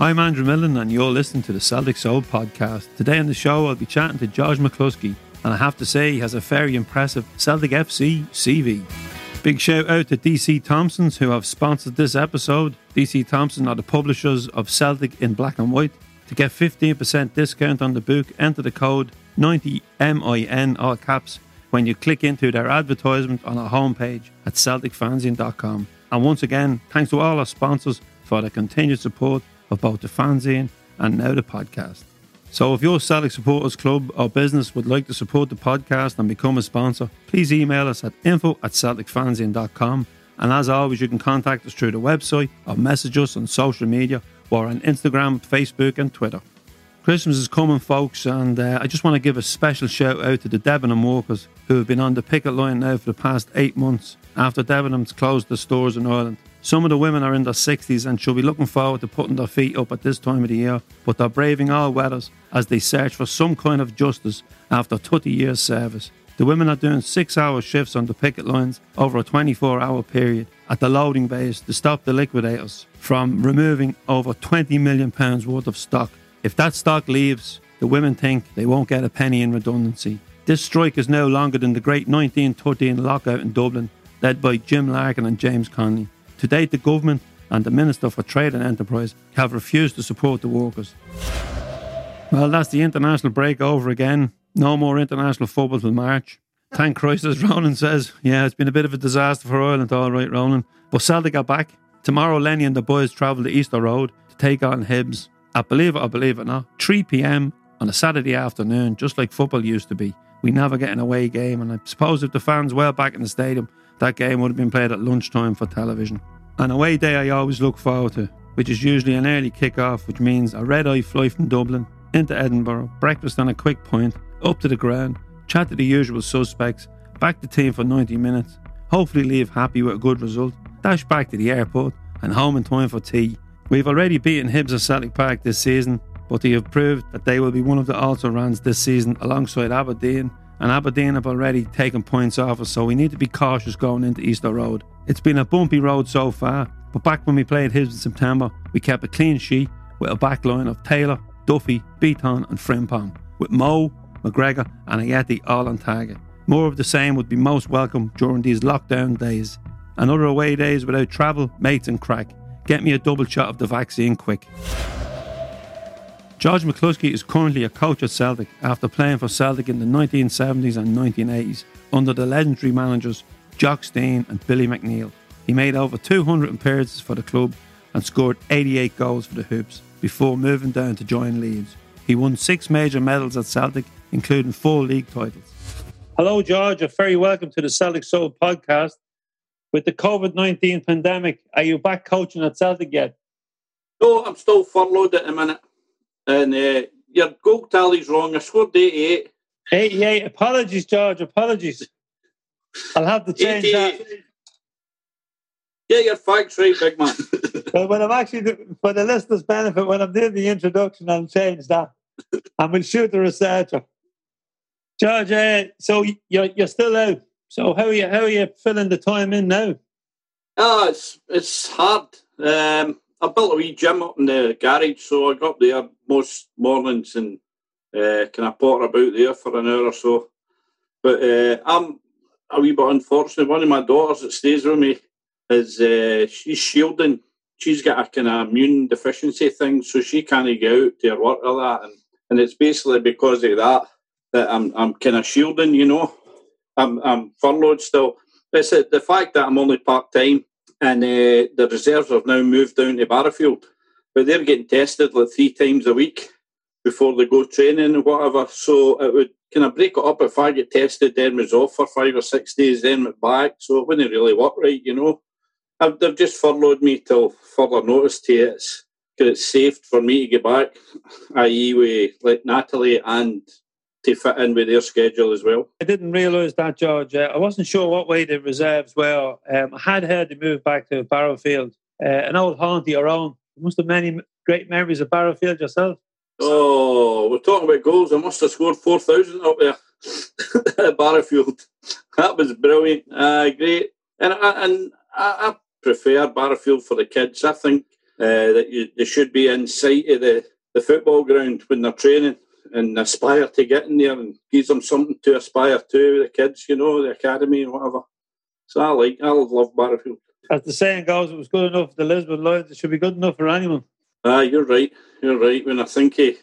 I'm Andrew Millen, and you're listening to the Celtic Soul podcast. Today on the show, I'll be chatting to George McCluskey, and I have to say, he has a very impressive Celtic FC CV. Big shout out to DC Thomsons, who have sponsored this episode. DC Thomson are the publishers of Celtic in Black and White. To get 15% discount on the book, enter the code 90MIN, all caps, when you click into their advertisement on our homepage at CelticFanzine.com. And once again, thanks to all our sponsors for their continued support of both the fanzine and now the podcast. So if your Celtic Supporters Club or business would like to support the podcast and become a sponsor, please email us at info at celticfanzine.com. And as always, you can contact us through the website or message us on social media or on Instagram, Facebook, and Twitter. Christmas is coming, folks, and uh, I just want to give a special shout out to the Debenham workers who have been on the picket line now for the past eight months after Debenhams closed the stores in Ireland. Some of the women are in their 60s and should be looking forward to putting their feet up at this time of the year, but they're braving all weathers as they search for some kind of justice after 30 years' service. The women are doing six hour shifts on the picket lines over a 24 hour period at the loading bays to stop the liquidators from removing over £20 million worth of stock. If that stock leaves, the women think they won't get a penny in redundancy. This strike is no longer than the great 1913 lockout in Dublin, led by Jim Larkin and James Connolly. To date, the government and the Minister for Trade and Enterprise have refused to support the workers. Well, that's the international break over again. No more international football till March. Thank Christ, as Ronan says. Yeah, it's been a bit of a disaster for Ireland, all right, Ronan. But Celtic are back. Tomorrow, Lenny and the boys travel to Easter Road to take on Hibs I believe it or believe it not, 3 pm on a Saturday afternoon, just like football used to be. We never get an away game, and I suppose if the fans were back in the stadium, that game would have been played at lunchtime for television. An away day I always look forward to, which is usually an early kick-off, which means a red-eye flight from Dublin into Edinburgh, breakfast on a quick point, up to the ground, chat to the usual suspects, back to team for 90 minutes, hopefully leave happy with a good result, dash back to the airport, and home in time for tea. We've already beaten Hibs at Celtic Park this season, but they have proved that they will be one of the also rans this season alongside Aberdeen and Aberdeen have already taken points off us, so we need to be cautious going into Easter Road. It's been a bumpy road so far, but back when we played Hibs in September, we kept a clean sheet with a back line of Taylor, Duffy, Bitton, and Frimpong, with Mo, McGregor, and Ajeti all on target. More of the same would be most welcome during these lockdown days. Another away days without travel, mates, and crack. Get me a double shot of the vaccine quick. George McCluskey is currently a coach at Celtic after playing for Celtic in the 1970s and 1980s under the legendary managers Jock Stein and Billy McNeill. He made over 200 appearances for the club and scored 88 goals for the Hoops before moving down to join Leeds. He won six major medals at Celtic, including four league titles. Hello, George. A very welcome to the Celtic Soul podcast. With the COVID 19 pandemic, are you back coaching at Celtic yet? No, I'm still furloughed at the minute. And uh, your goal tally's wrong. I scored 88. 88. Apologies, George. Apologies. I'll have to change 88. that. Yeah, your facts right, big man. but when I'm actually, for the listeners' benefit, when I'm doing the introduction, I'll change that. And we'll shoot the researcher. George, uh, so you're, you're still out. So how are you, how are you filling the time in now? Oh, it's, it's hard. Um, I built a wee gym up in the garage, so I got there most mornings and uh, kind of potter about there for an hour or so. But uh, I'm a wee bit unfortunate. One of my daughters that stays with me is uh, she's shielding. She's got a kind of immune deficiency thing, so she can't go out to her work or that. And, and it's basically because of that that I'm I'm kind of shielding. You know, I'm I'm furloughed still. It's the fact that I'm only part time and uh, the reserves have now moved down to Barrowfield, but they're getting tested like three times a week before they go training or whatever. So it would kind of break it up if I get tested, then was off for five or six days, then went back. So it wouldn't really work right, you know. I've, they've just furloughed me till further notice to it. It's, it's safe for me to get back, i.e., with like Natalie and to fit in with their schedule as well. I didn't realise that, George. Uh, I wasn't sure what way the reserves were. Um, I had heard they moved back to Barrowfield, uh, an old haunt your own. You must have many great memories of Barrowfield yourself. Oh, we're talking about goals. I must have scored 4,000 up there at Barrowfield. That was brilliant. Uh, great. And, I, and I, I prefer Barrowfield for the kids. I think uh, that you, they should be in sight of the, the football ground when they're training and aspire to get in there and gives them something to aspire to, the kids, you know, the academy and whatever. So I like, I love Barrowfield. As the saying goes, it was good enough for the Lisbon Lions, it should be good enough for anyone. Ah, you're right, you're right. When I think of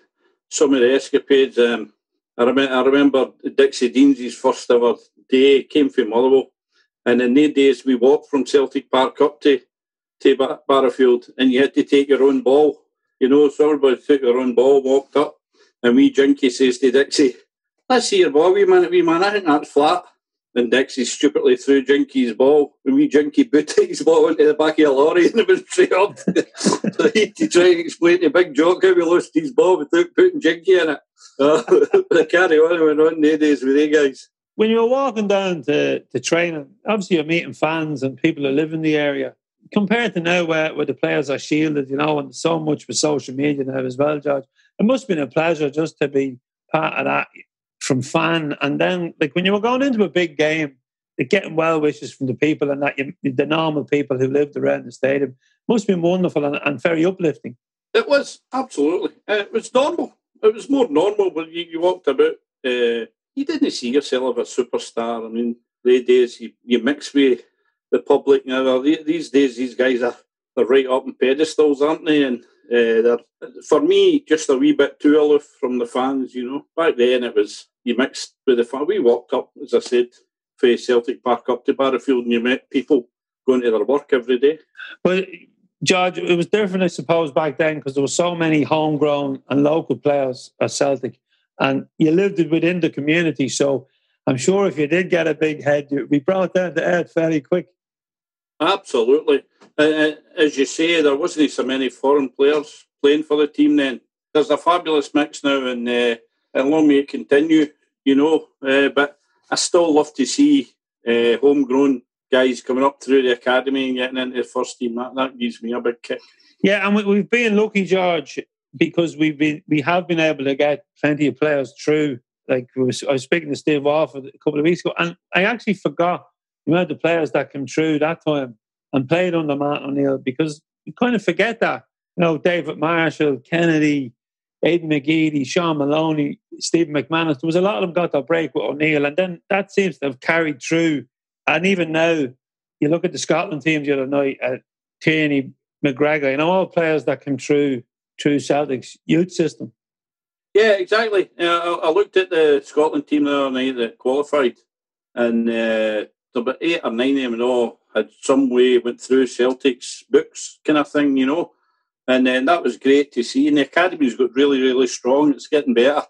some of the escapades, um, I, remember, I remember Dixie Deans' first ever day came from Motherwell. And in the days, we walked from Celtic Park up to, to Barrowfield, and you had to take your own ball. You know, so everybody took their own ball, walked up, and we Jinky says to Dixie, Let's see your ball, wee man, wee man, I think that's flat. And Dixie stupidly threw Jinky's ball, and we Jinky booted his ball into the back of a lorry and it was up. so he to try and explain to Big Jock how we lost his ball without putting Jinky in it. Uh, but carry on, went on nowadays with you guys. When you were walking down to, to training, obviously you're meeting fans and people who live in the area. Compared to now where, where the players are shielded, you know, and so much with social media now as well, George, it must have been a pleasure just to be part of that from fan. And then, like when you were going into a big game, getting well wishes from the people and that you, the normal people who lived around the stadium must have been wonderful and, and very uplifting. It was absolutely. Uh, it was normal. It was more normal when you, you walked about. Uh, you didn't see yourself as a superstar. I mean, the days you, you mix with the public now. These days, these guys are they're right up on pedestals, aren't they? And uh, for me just a wee bit too aloof from the fans. You know, back then it was you mixed with the fans. We walked up, as I said, from Celtic Park up to Barrowfield, and you met people going to their work every day. But George, it was different, I suppose, back then because there were so many homegrown and local players at Celtic, and you lived within the community. So I'm sure if you did get a big head, you'd be brought down to earth fairly quick. Absolutely. Uh, as you say, there wasn't so many foreign players playing for the team then. There's a fabulous mix now, and, uh, and long may it continue, you know. Uh, but I still love to see uh, homegrown guys coming up through the academy and getting into the first team. That, that gives me a big kick. Yeah, and we, have been lucky, George, because we've been we have been able to get plenty of players through. Like I was speaking to Steve Walford a couple of weeks ago, and I actually forgot the amount of players that came through that time and played under Martin O'Neill because you kind of forget that. You know, David Marshall, Kennedy, Aidan McGeady, Shaun Maloney, Stephen McManus. There was a lot of them got their break with O'Neill, and then that seems to have carried through. And even now, you look at the Scotland teams the other night, at Tierney, McGregor, you know, all players that came through through Celtic's youth system. Yeah, exactly. Uh, I, looked at the Scotland team the other night that qualified, and uh, about eight or nine of them in all had some way went through Celtic's books kind of thing, you know. And then that was great to see. And the academy's got really, really strong. It's getting better.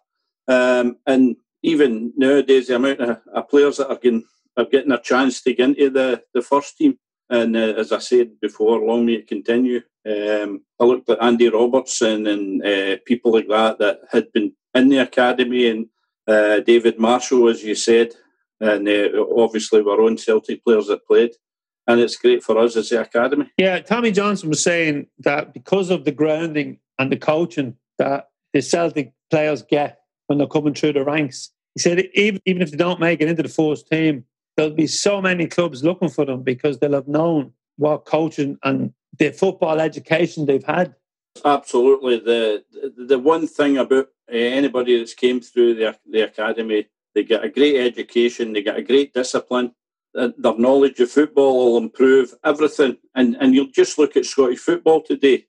Um, and even nowadays, the amount of, of players that are getting, are getting a chance to get into the, the first team. And uh, as I said before, long may it continue. Um, I looked at Andy Robertson and uh, people like that that had been in the academy, and uh, David Marshall, as you said, and uh, obviously our own Celtic players that played. And it's great for us as the academy. Yeah, Tommy Johnson was saying that because of the grounding and the coaching that the Celtic players get when they're coming through the ranks, he said even, even if they don't make it into the first team, there'll be so many clubs looking for them because they'll have known what coaching and the football education they've had. Absolutely. The the one thing about uh, anybody that's came through the, the academy they get a great education, they get a great discipline. Their knowledge of football will improve everything. And and you'll just look at Scottish football today.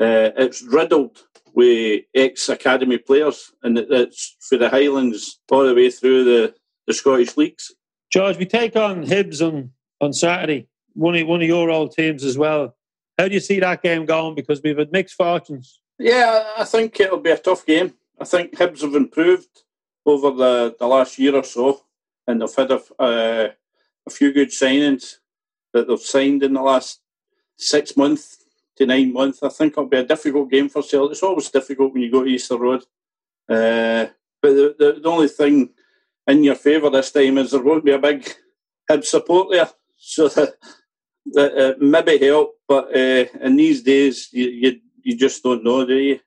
Uh, it's riddled with ex academy players, and it's for the Highlands all the way through the, the Scottish leagues. George, we take on Hibs on, on Saturday, one of, one of your old teams as well. How do you see that game going? Because we've had mixed fortunes. Yeah, I think it'll be a tough game. I think Hibs have improved over the, the last year or so, and they've had a, uh, a few good signings that they've signed in the last six months to nine months. I think it'll be a difficult game for Celtic. It's always difficult when you go to Easter Road. Uh, but the, the, the, only thing in your favour this time is there won't be a big Hib support there. So that, that uh, maybe help, but uh, in these days, you, you, you just don't know, do you?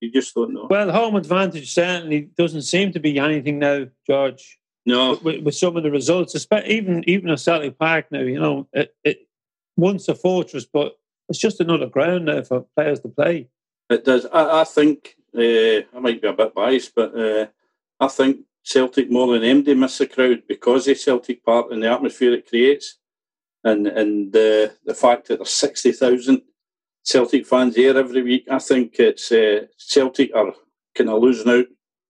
You just don't know. Well, home advantage certainly doesn't seem to be anything now, George. No, with, with some of the results, even even at Celtic Park now, you know, it, it once a fortress, but it's just another ground there for players to play. It does. I, I think uh, I might be a bit biased, but uh, I think Celtic more than MD miss the crowd because of Celtic Park and the atmosphere it creates, and and the the fact that there's sixty thousand Celtic fans here every week. I think it's uh, Celtic are kind of losing out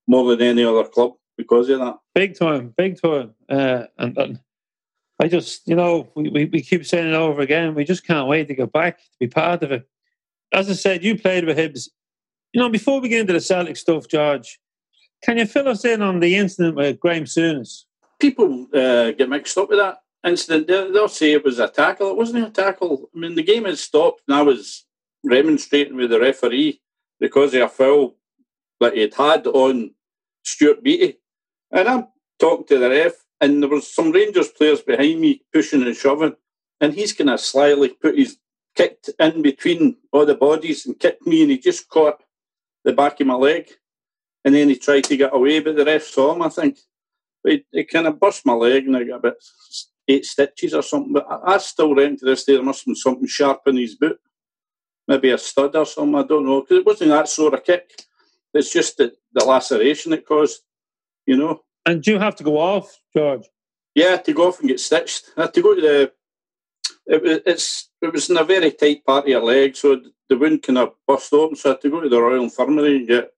more than any other club because of that. Big time, big time, uh, and, and I just, you know, we, we, we keep saying it over again. We just can't wait to get back to be part of it. As I said, you played with Hibs. You know, before we get into the Celtic stuff, George, can you fill us in on the incident with Graham Souness? People uh, get mixed up with that incident. They'll, they'll say it was a tackle. It wasn't a tackle. I mean, the game had stopped, and I was remonstrating with the referee because of a foul that he'd had on Stuart Beattie. And I'm talking to the ref, and there was some Rangers players behind me pushing and shoving, and he's kind of slyly put his kicked in between all the bodies and kicked me, and he just caught the back of my leg, and then he tried to get away, but the ref saw him, I think. But he, he kind of burst my leg, and I got about eight stitches or something. But I, I still reckon to this day there must have been something sharp in his boot, maybe a stud or something. I don't know because it wasn't that sort of kick. It's just the, the laceration it caused, you know. And do you have to go off, George? Yeah, to go off and get stitched. I had to go to the. It was it's it was in a very tight part of your leg, so the wound kind of bust open. So I had to go to the Royal Infirmary and get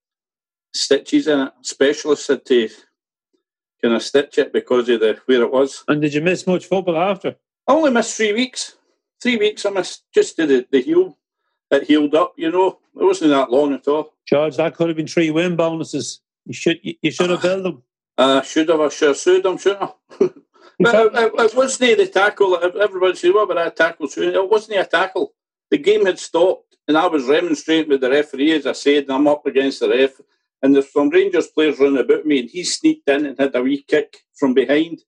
stitches in it. Specialists had to kind of stitch it because of the where it was. And did you miss much football after? I only missed three weeks. Three weeks I missed just to the, the heel. It healed up, you know. It wasn't that long at all. George, that could have been three win bonuses. You should you should have built them. I should have. I should have sued him, shouldn't I? but it, it, it, wasn't the tackle. Everybody said, "What about that tackle?" It wasn't a tackle. The game had stopped, and I was remonstrating with the referee. As I said, I'm up against the ref, and there's some Rangers players running about me, and he sneaked in and had a wee kick from behind.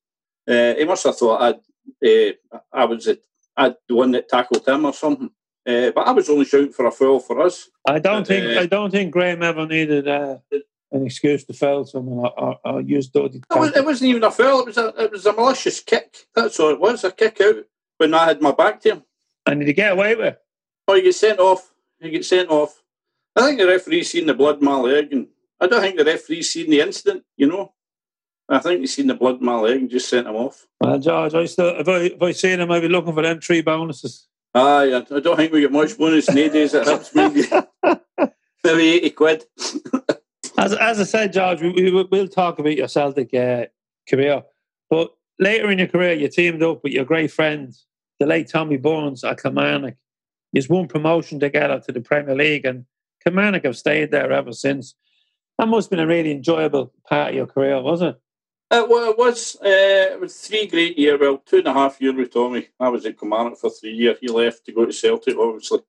Uh, he must have thought I'd, uh, I was I'd the one that tackled him or something. Uh, but I was only shouting for a foul for us. I don't think uh, I don't think Graham ever needed uh, an excuse to foul someone or, or, or use dirty. it wasn't even a foul. It was a it was a malicious kick. That's all it was. A kick out when I had my back to him. And did he get away with? Oh, he get sent off. He get sent off. I think the referee seen the blood in my leg, and I don't think the referee seen the incident. You know, I think he seen the blood in my leg and just sent him off. Well, George, I still if I if I seen him, I'd be looking for entry bonuses. Aye, I don't think we get much bonus nowadays at Hibs. Maybe maybe eighty quid. As, as I said, George, we, we, will talk about your Celtic uh, career. But later in your career, you teamed up with your great friend, the late Tommy Burns at Kilmarnock. He's won promotion together to the Premier League, and Kilmarnock have stayed there ever since. That must have been a really enjoyable part of your career, was it? Uh, well, it was. Uh, it was three great years. Well, two and a half years with Tommy. I was at Kilmarnock for three years. He left to go to Celtic, obviously.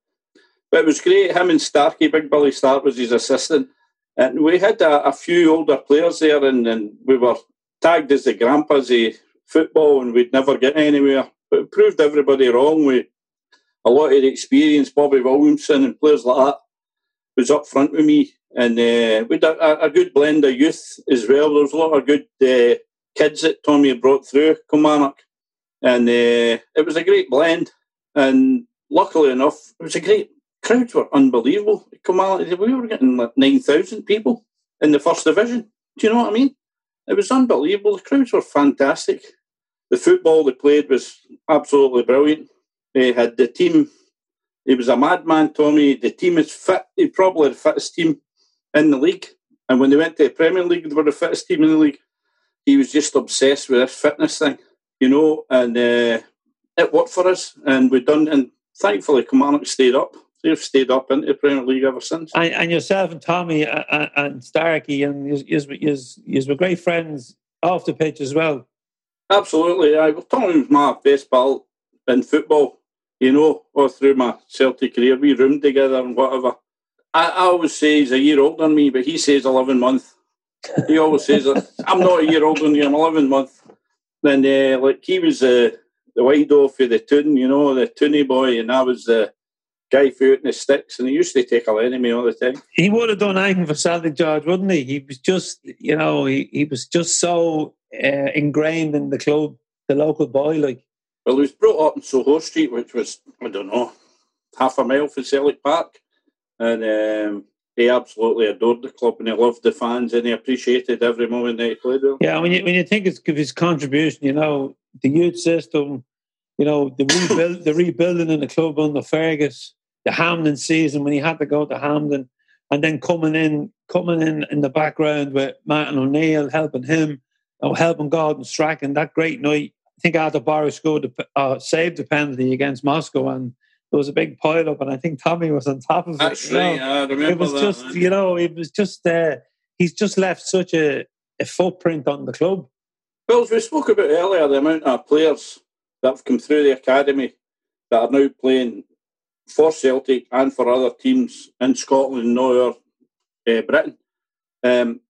But it was great. Him and Starkey, Big Billy Stark was his assistant. And we had a, a few older players there, and, and, we were tagged as the grandpas of football, and we'd never get anywhere. But it proved everybody wrong with a lot of experience. Bobby Williamson and players like that was up front with me, and uh, we had a, a, good blend of youth as well. There was a lot of good uh, kids that Tommy brought through Kilmarnock, and uh, it was a great blend. And luckily enough, it was a great crowds were unbelievable. On, we were getting like 9,000 people in the first division. Do you know what I mean? It was unbelievable. The crowds were fantastic. The football they played was absolutely brilliant. They had the team. He was a madman, Tommy. The team is fit. He probably the fittest team in the league. And when they went to the Premier League, they were the fittest team in the league. He was just obsessed with this fitness thing, you know, and uh, it worked for us. And we done, and thankfully, Kilmarnock stayed up they've stayed up in the Premier League ever since. And, and yourself and Tommy and, and Starkey and you were great friends off the pitch as well. Absolutely, I well, Tommy was my best pal in football. You know, all through my Celtic career, we roomed together and whatever. I, I always say he's a year older than me, but he says eleven months. He always says I'm not a year older than you. I'm eleven months. Then, uh, like he was uh, the wide off for the tune, you know, the toony boy, and I was the uh, guy threw it in the sticks, and he used to take a line of me all the time. He would have done anything for Celtic George, wouldn't he? He was just, you know, he, he was just so uh, ingrained in the club, the local boy, like. Well, he was brought up in Soho Street, which was, I don't know, half a mile from Celtic Park, and um, he absolutely adored the club and he loved the fans and he appreciated every moment that he played with. Yeah, when you when you think of his contribution, you know the youth system, you know the rebuild, the rebuilding in the club under Fergus, the Hampden season when he had to go to Hampden, and then coming in coming in in the background with Martin O'Neill helping him, know, helping Gordon Strachan that great night. I think Artur Boruc scored uh, saved the penalty against Moscow and there was a big pile up, and I think Tommy was on top of it. That's right. You know? I remember it was that, just, man. you know, it was just. Uh, he's just left such a, a footprint on the club. Well, as we spoke about earlier, the amount of players that have come through the academy that are now playing for Celtic and for other teams in Scotland and nowhere uh, Britain. Um,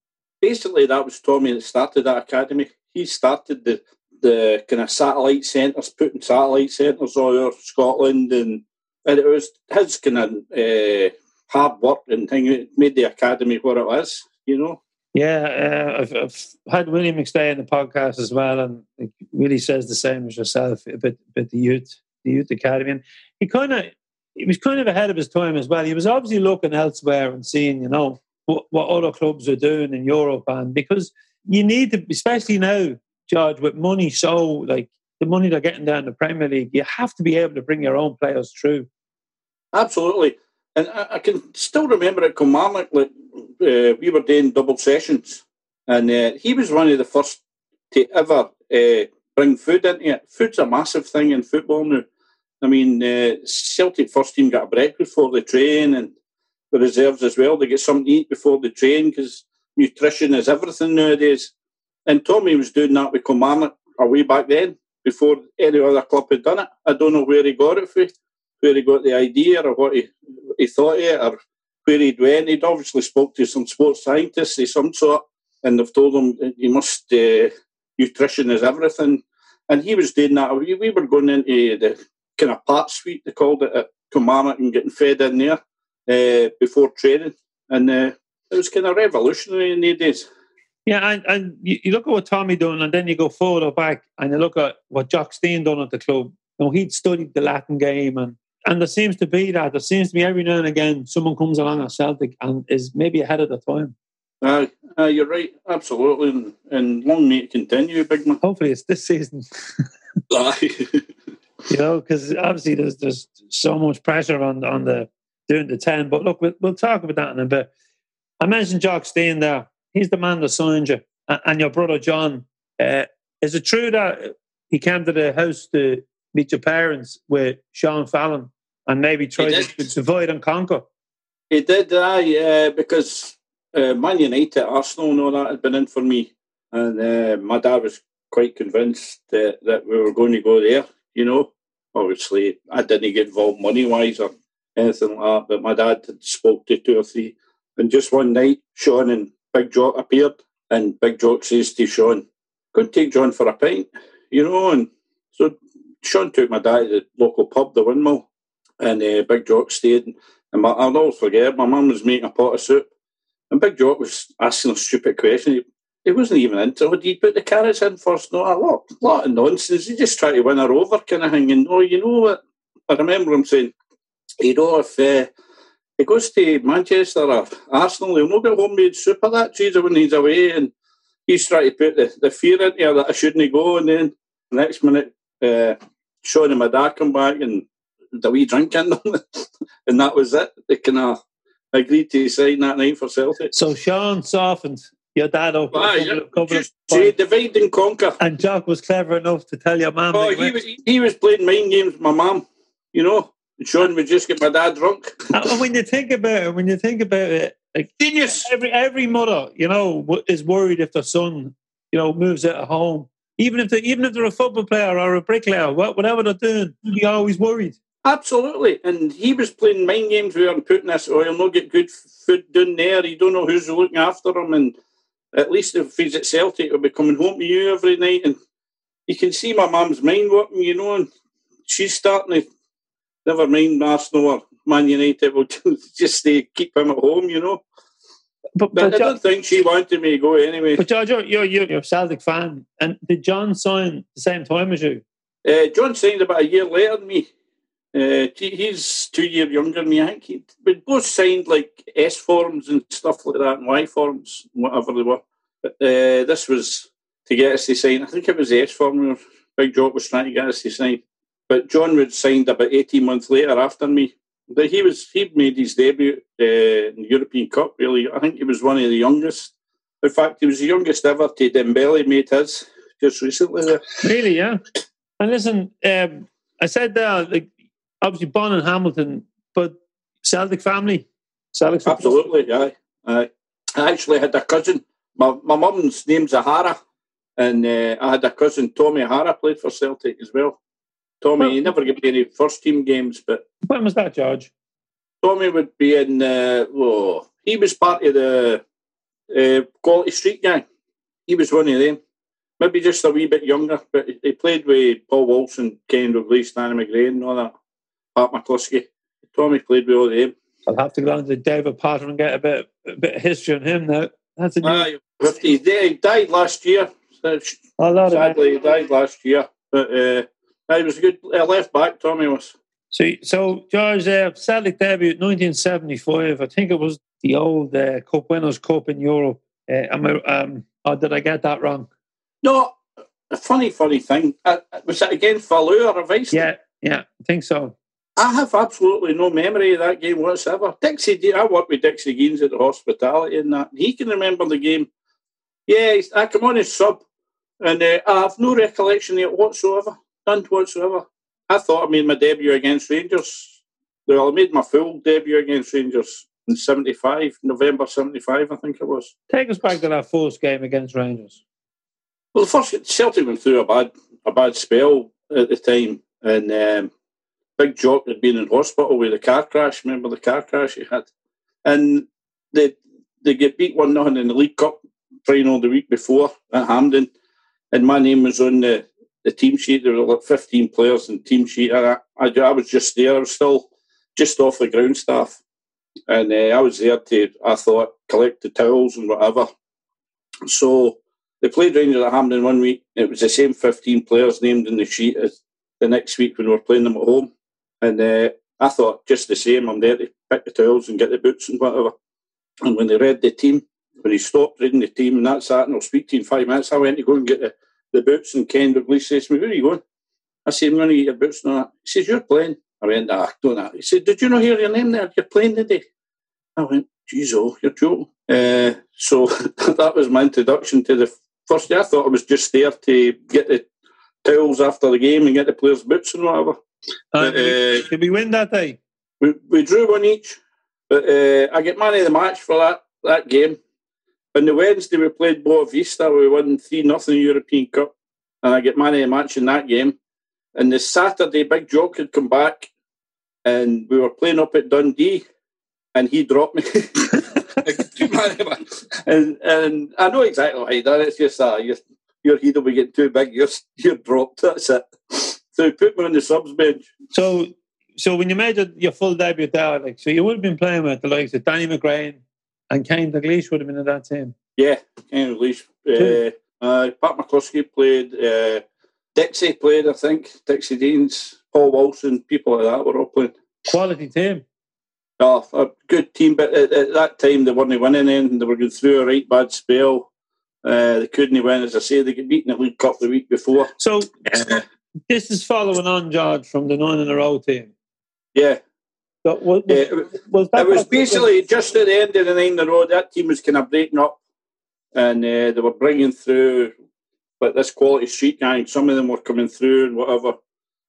basically, that was Tommy that started that academy. He started the the kind of satellite centres, putting satellite centres all over Scotland, and, and it was his kind of uh, hard work and thing that made the academy what it was, you know. Yeah, uh, I've, I've, had William McStay in the podcast as well, and he really says the same as yourself about, about the youth, the youth academy. And he kind of he was kind of ahead of his time as well. He was obviously looking elsewhere and seeing, you know, what, what other clubs are doing in Europe, and because you need to, especially now, George, with money so like the money they're getting down the Premier League, you have to be able to bring your own players through. Absolutely. And I, I can still remember at Kilmarnock, like, uh, we were doing double sessions, and uh, he was one of the first to ever uh, bring food into it. Food's a massive thing in football now. I mean, uh, Celtic first team got a breakfast before the train, and the reserves as well. They get something to eat before the train because nutrition is everything nowadays. And Tommy was doing that with Kilmarnock way back then, before any other club had done it. I don't know where he got it from, where he got the idea or what he, he thought of it or where he'd went. He'd obviously spoke to some sports scientists of some sort and they've told him he must, uh, nutrition is everything. And he was doing that. We, we were going into the kind of part suite, they called it, at Kilmarnock and getting fed in there uh, before training. And uh, it was kind of revolutionary in the days. Yeah, and, and you, you, look at what Tommy done, and then you go forward or back, and you look at what Jock Stein done at the club. You know, he'd studied the Latin game, and and there seems to be that. There seems to be every now and again someone comes along at Celtic and is maybe ahead of the time. Uh, uh, you're right, absolutely, and, and long may it continue, big man. Hopefully, it's this season. you know, because obviously there's there's so much pressure on on the doing the ten. But look, we'll, we'll talk about that in a bit. I mentioned Jock Stein there he's the man that signed you, and your brother John. Uh, is it true that he came to the house to meet your parents with Sean Fallon and maybe try to divide and conquer? He did, uh, yeah, because uh, Man United, Arsenal, and all that had been in for me, and uh, my dad was quite convinced that, that we were going to go there. You know, obviously, I didn't get involved money wise or anything like that, but my dad had spoke to two or three. And just one night, Sean and Big Jock appeared, and Big Jock says to Sean, "Could take John for a pint," you know. And so Sean took my dad to the local pub, the Windmill, and uh, Big Jock stayed. And my, I'll never forget, my mum was making a pot of soup, and Big Jock was asking a stupid question. He wasn't even into it. He put the carrots in first. Not a lot, lot of nonsense. He just tried to win her over, kind of thing. And oh, you know what? I remember him saying, you know, if uh, he goes to Manchester or Arsenal, he'll not get homemade soup of that cheese when he's away. And he's trying to put the, the fear into her that I shouldn't go. And then the next minute, uh, Sean and my dad come back and the wee drink in them. and that was it. They kind of agreed to sign that night for Celtic. So Sean softened your dad up. Ah, yeah. Just say, divide and conquer. And Jock was clever enough to tell your mum. Oh, he was, he was playing mind games with my mum, you know. Sean would just get my dad drunk. and when you think about it, when you think about it, like genius. Every every mother, you know, is worried if their son, you know, moves out of home. Even if they, even if they're a football player or a bricklayer, whatever they're doing, you're always worried. Absolutely, and he was playing mind games with her and putting this. Oh, he'll not get good food down there. You don't know who's looking after him, and at least if he's at Celtic, he'll be coming home to you every night. And you can see my mum's mind working, you know, and she's starting to never mind Arsenal or Man United, will just stay, keep him at home, you know. But, but, but I don't think she wanted me to go anyway. But George, you're, you're, you're a Celtic fan, and did John sign the same time as you? Uh, John signed about a year later than me. Uh, he's two years younger than me. I think he, we both signed like S forms and stuff like that, and Y forms, whatever they were. But uh, this was to get us to sign. I think it was the S form. Big Jock was trying to get us to sign, but John would signed about eighteen months later after me. But he was he made his debut uh, in the European Cup. Really, I think he was one of the youngest. In fact, he was the youngest ever to Dembele made his just recently. There. Really, yeah. And listen, um, I said there, like obviously born in Hamilton, but Celtic family. Celtic Absolutely, yeah. I actually had a cousin. My my mum's name's Zahara, and uh, I had a cousin Tommy Hara played for Celtic as well. Tommy well, he never gave me any first team games, but when was that, George? Tommy would be in. Uh, oh, he was part of the uh, Quality Street gang. He was one of them. Maybe just a wee bit younger, but he played with Paul Wilson, Kenny Dalglish, Danny McGrain, and all that. Pat McCluskey. Tommy played with all them. I'll have to go down to David Potter and get a bit a bit of history on him now. That's a new... uh, he died last year. Oh, Sadly, he died last year. But uh, he was a good uh, left back, Tommy was. So, so George, uh, Celtic debut 1975. I think it was the old uh, Cup Winners' Cup in Europe. Uh, am I, um, or did I get that wrong? No, a funny, funny thing. Uh, was that against Valur or Vice? Yeah, yeah, I think so. I have absolutely no memory of that game whatsoever. Dixie, I worked with Dixie Deans at the hospitality and that. He can remember the game. Yeah, I come on as sub, and uh, I have no recollection of it whatsoever. None whatsoever. I thought I made my debut against Rangers. Well, I made my full debut against Rangers in 75, November 75, I think it was. Take us back to that first game against Rangers. Well, the first Celtic went through a bad a bad spell at the time, and um, Big Jock had been in hospital with a car crash. Remember the car crash he had, and they they get beat one nothing in the League Cup final the week before at Hampden, and my name was on the, the team sheet. There were like fifteen players in team sheet, and I, I, I was just there. I was still just off the ground staff, and uh, I was there to I thought collect the towels and whatever. So they played Rangers at Hampden one week. It was the same 15 players named in the sheet as the next week when we were playing them at home. And uh, I thought, just the same, I'm there to pick the towels and get the boots and whatever. And when they read the team, when he stopped reading the team and that's that, and I'll speak to you in five minutes, I went to go and get the, the boots. And Kenny Dalglish says to me, Where are you going? I said, I'm going to get your boots and that. He says, You're playing. I went, Ah, don't that. He said, Did you not hear your name there? You're playing today. I went, Geez, oh, you're joking. Uh, so that was my introduction to the First, day. I thought I was just there to get the towels after the game and get the players' boots and whatever. Uh, but, uh, did we win that day? We, we drew one each, but uh, I get man of the match for that, that game. On the Wednesday, we played Boavista. We won 3 nothing European Cup, and I get man of the match in that game. And the Saturday, Big Jock had come back, and we were playing up at Dundee, and he dropped me. and and I know exactly what he done. It's just uh, your your head will be getting too big. You're you're dropped. That's it. So put me on the subs bench. So so when you made your full debut there, like so you would have been playing with the likes of Danny McGrain and Kenny Dalglish would have been in that team. Yeah, Kenny Dalglish. Uh, uh, Pat McCluskey played. Uh, Dixie played, I think. Dixie Deans, Paul Wilson, people like that were all playing. Quality team. Oh, a good team, but at, at that time they weren't winning anything. They were going through a right bad spell. Uh, they couldn't win, as I say. They got beaten at League Cup the week before. So uh, this is following on, George, from the nine in a row team. Yeah. So was, was, was it was basically just at the end of the nine in a row. That team was kind of breaking up, and uh, they were bringing through, but this quality street gang. Some of them were coming through and whatever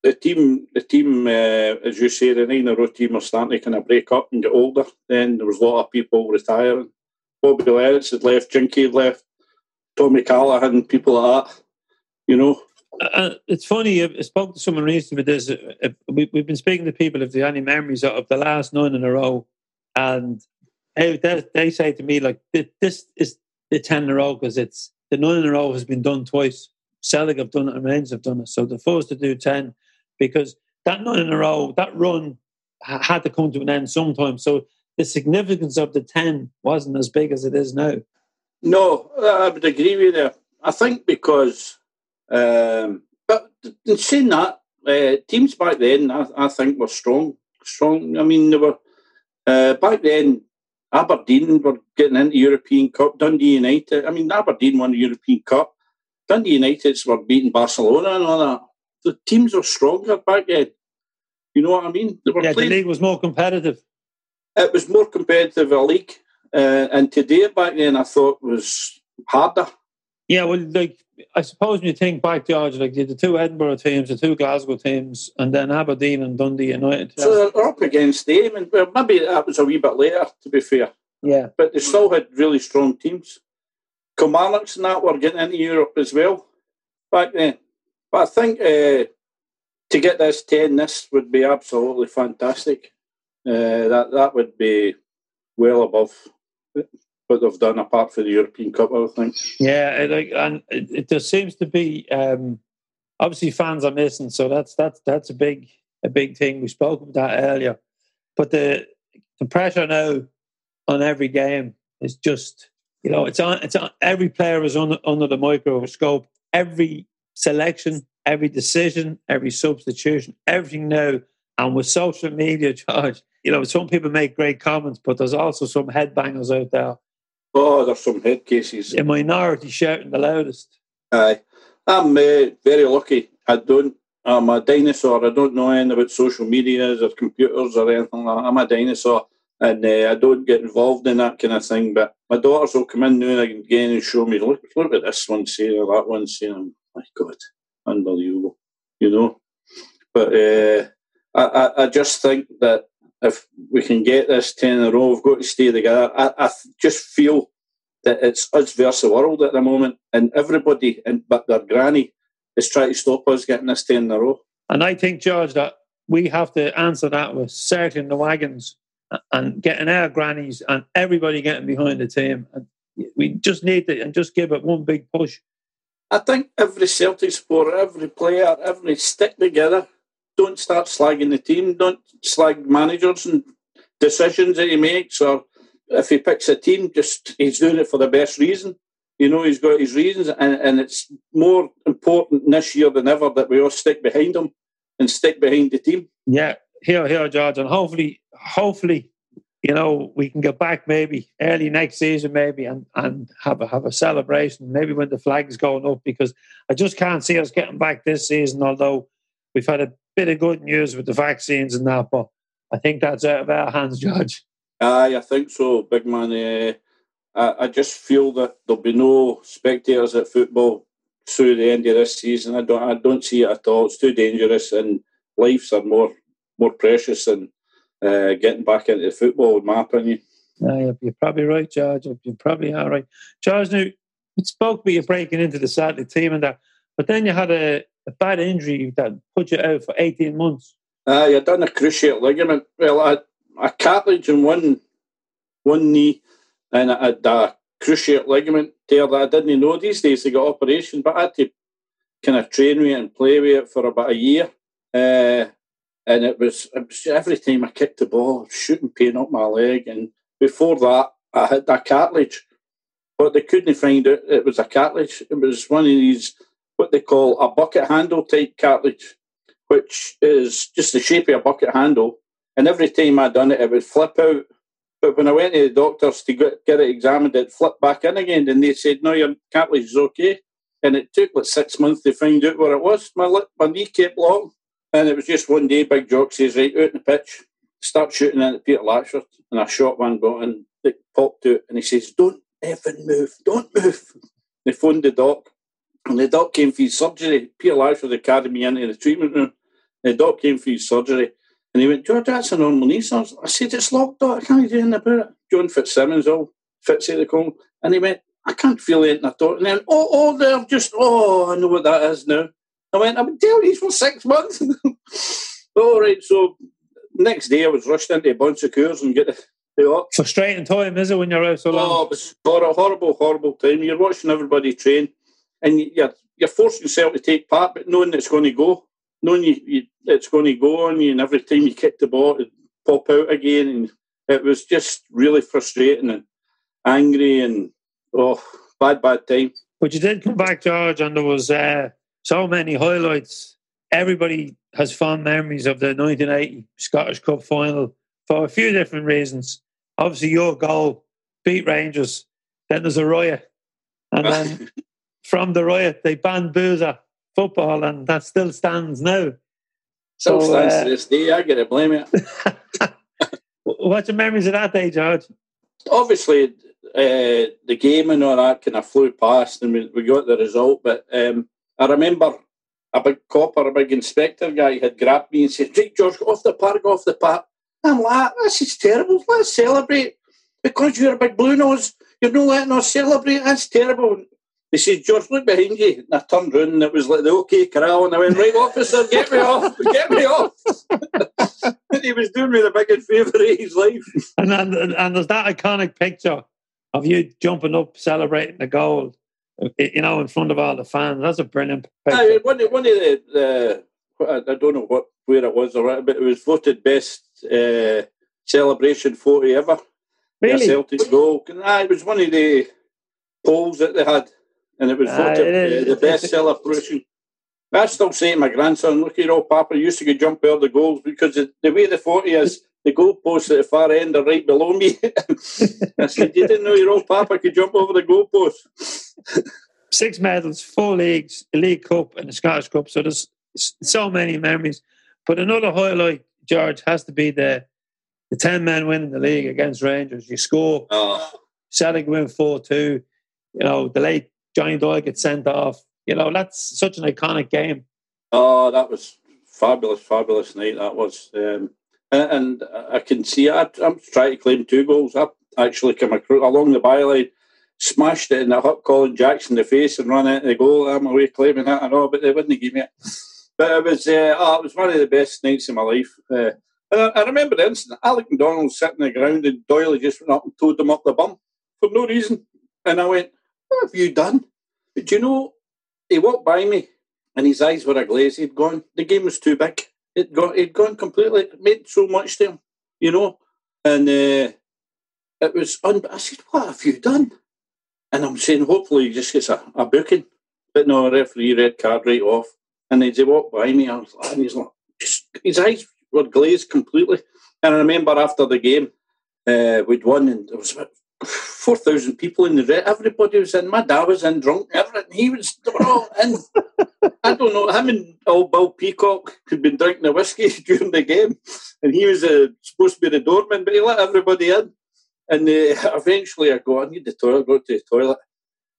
the team, the team, uh, as you say, the nine in a row team are starting to kind of break up and get older. Then there was a lot of people retiring. Bobby Lennox had left, Jinky had left, Tommy Callaghan, people like that. You know. Uh, it's funny. I spoke to someone recently this. We, have been speaking to people if they have any memories of the last nine in a row, and they, they say to me like, "This is the ten in a row because it's the nine in a row has been done twice. Celtic have done it and Rangers have done it. So the first to do ten because that nine in a row, that run had to come to an end sometime. So the significance of the 10 wasn't as big as it is now. No, I would agree with you. there. I think because, um, but in saying that, uh, teams back then, I, I, think, were strong. Strong. I mean, they were uh, back then. Aberdeen were getting into European Cup. Dundee United. I mean, Aberdeen won the European Cup. Dundee Uniteds were beating Barcelona and all that. The teams were stronger back then. You know what I mean? yeah, playing, the league was more competitive. It was more competitive a league, uh, and today back then I thought was harder. Yeah, well, like I suppose when you think back, George, like the two Edinburgh teams, the two Glasgow teams, and then Aberdeen and Dundee United. So they're up against them, and well, maybe that was a wee bit later, to be fair. Yeah, but they still had really strong teams. Kilmarnocks and that were getting into Europe as well back then. But I think uh, to get this ten, this would be absolutely fantastic. Uh, that that would be well above what they've done apart from the European Cup, I think. Yeah, like, and it, it just seems to be um, obviously fans are missing, so that's that's that's a big a big thing. We spoke about that earlier, but the the pressure now on every game is just you know it's on it's on every player is under under the microscope. Every selection, every decision, every substitution, everything now, and with social media, charge. You know, some people make great comments, but there's also some headbangers out there Oh, there's some head cases. The minority shouting the loudest. Aye. I'm uh, very lucky. I don't. I'm a dinosaur. I don't know anything about social medias or computers or anything like that. I'm a dinosaur and uh, I don't get involved in that kind of thing. But my daughters will come in now and again and show me, look, look at this one saying or that one saying. My God, unbelievable, you know. But uh, I, I, I just think that if we can get this 10 in a row, we've got to stay together. I, I just feel that it's us versus the world at the moment, and everybody, and but their granny, is trying to stop us getting this 10 in a row. And I think, George, that we have to answer that with circling the wagons and getting our grannies and everybody getting behind the team. And we just need to and just give it one big push. I think every Celtic supporter, every player, every stick together don't start slagging the team. Don't slag managers and decisions that he makes. Or if he picks a team, just he's doing it for the best reason. You know, he's got his reasons, and, and it's more important this year than ever that we all stick behind him and stick behind the team. Yeah, here, here, George, and hopefully, hopefully, you know, we can get back maybe early next season, maybe, and and have a have a celebration, maybe when the flag is going up, because I just can't see us getting back this season. Although we've had a bit of good news with the vaccines and that, but I think that's out of our hands, George. Aye, I think so, big man. Uh, I, I just feel that there'll be no spectators at football through the end of this season. I don't, I don't see it at all. It's too dangerous, and lives are more, more precious than uh, getting back into football, in my opinion. Aye, you're probably right, George. You probably are right, George. Now, it spoke about you breaking into the Celtic team and that, but then you had a, a bad injury that put you out for 18 months. Uh, you done a cruciate ligament. Well, I, a cartilage in one one knee and I had a cruciate ligament tear that I didn't know these days they got operation, but I had to kind of train with it and play with it for about a year. Uh, and it was, it was, every time I kicked the ball, shooting pain up my leg. And before that, I had a cartilage, but they couldn't find out it was a cartilage. It was one of these what they call a bucket handle type cartilage, which is just the shape of a bucket handle. And every time I done it, it would flip out. But when I went to the doctors to get, get it examined, it flipped back in again. And they said, no, your cartilage is okay. And it took like six months to find out where it was. My, my knee kept long. And it was just one day, Big Jock says, right, out in the pitch, start shooting in at Peter Latchford. And I shot one and it popped out. And he says, don't even move, don't move. They phoned the doc. And the doc came for his surgery. Peter Latchford carried me into the treatment room. The doc came for his surgery. And he went, George, that's a normal knee. So I said, it's locked, doc. I can't do anything about it. John Fitzsimons, all Fitzy they call. And he went, I can't feel anything at all. And then, oh, oh, they're just, oh, I know what that is now. I went, I've been telling you for six months. all right, so next day I was rushed into a Bon Secours and get the, the op. Frustrating time, is it, when you're out so long? Oh, it was a horrible, horrible time. You're watching everybody train and you're you're forcing yourself to take part, but knowing it's going to go, knowing you, you, it's going to go on you, and every time you kick the ball, it pop out again, and it was just really frustrating and angry and oh, bad, bad time. But you did come back, George, and there was uh, so many highlights everybody has fond memories of the 1980 Scottish Cup final for a few different reasons. Obviously, your goal beat Rangers. Then there's a riot, and then from the riot they banned boozer football, and that still stands now. Still so, stands uh, to this day. I get to blame it. What's your memories of that day, George? Obviously, uh, the game and all that kind of flew past, and we, we got the result. But um, I remember a big copper, a big inspector guy had grabbed me and said, Right, George, go off the park, go off the park. I'm like, this is terrible. Let's celebrate. Because you're a big blue nose, you're not letting us celebrate. That's terrible. He said, George, look behind you. And I turned round and it was like the OK Corral. And I went, right, officer, get me off, get me off. and he was doing me the biggest favour of his life. And, and, and there's that iconic picture of you jumping up, celebrating the goal, you know, in front of all the fans. That's a brilliant picture. Uh, one, one of the, I don't know what where it was, or but it was voted best uh, celebration photo ever. Really? Celtic goal. Ah, it was one of the polls that they had and it was voted uh, the best celebration. I still say to my grandson, look at old Papa used to go jump over the goals because the way the 40 is, the goalposts at the far end are right below me. I said, you didn't know your old Papa could jump over the goalposts. Six medals, four leagues, a League Cup and a Scottish Cup. So there's so many memories. But another highlight, George, has to be the the 10 men winning the league against Rangers. You score, oh. Celtic win 4 2. You know, the late Johnny Doyle gets sent off. You know, that's such an iconic game. Oh, that was fabulous, fabulous night. That was, um, and, I can see. I, am trying to claim two goals. I actually came across, along the byline, smashed it, and I hit Colin Jackson in the face and ran into the goal. I'm away claiming that and all, but they wouldn't give me it. But it was, uh, oh, it was one of the best nights of my life. Uh, and I, I, remember the incident. Alec McDonald sitting on the ground, and Doyle just went up and toed him up the bum for no reason. And I went, what have you done? But do you know, he walked by me and his eyes were aglaze. He'd gone, the game was too big. It got, he'd gone completely, it meant so much to him, you know. And uh, it was, un- I said, what have you done? And I'm saying, hopefully he just gets a, a booking. But no, a referee red card right off. And then he walked by me, was like, and he's like, just, his eyes were glazed completely. And I remember after the game, uh, we'd won, and there was about four thousand people in the red. Everybody was in. My dad was in drunk. Everything. He was. All in. I don't know. Him and old Bill Peacock had been drinking the whiskey during the game, and he was uh, supposed to be the doorman, but he let everybody in. And uh, eventually, I go. I need the toilet. I Go to the toilet.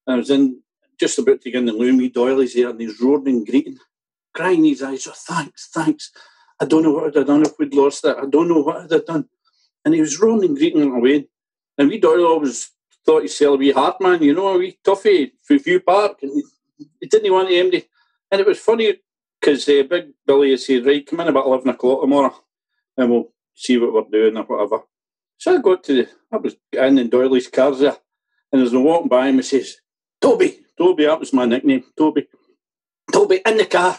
And I was in just about to get in the room. He Doyley's there, and he's roaring and greeting, crying his eyes. Oh, thanks, thanks. I don't know what I'd have done if we'd lost it. I don't know what I'd have done. And he was roaring and greeting away. And we Doyle always thought he'd sell a wee heart man, you know, a wee toffee for Viewpark. And he didn't want to empty. And it was funny because uh, Big Billy said, right, come in about 11 o'clock tomorrow and we'll see what we're doing or whatever. So I got to the, I was in in Doyley's cars there and as I'm walking by him, he says, Toby, Toby, that was my nickname, Toby. Toby, in the car.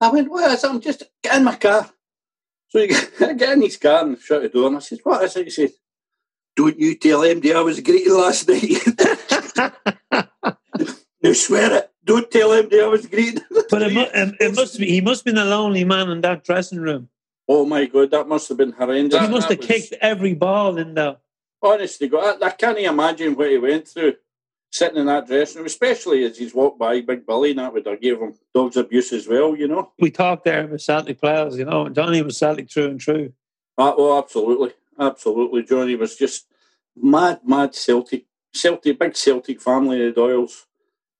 I went, what is it? I'm just, get in my car. So he get in his car and shut the door and I said, what is it? He said, don't you tell MD I was greeting last night. no, swear it. Don't tell MD I was greeting. but it, mu- it, must be, he must have been the lonely man in that dressing room. Oh my God, that must have been horrendous. He must have was... kicked every ball in there. Honestly, God, I, I can't imagine what he went through sitting in that dressing room, especially as he's walked by Big Billy and that would have gave him dog's abuse as well, you know. We talked there about Celtic players, you know, and Johnny was Celtic true and true. Uh, oh, absolutely. Absolutely. Johnny was just mad, mad Celtic, Celtic, big Celtic family, the Doyles.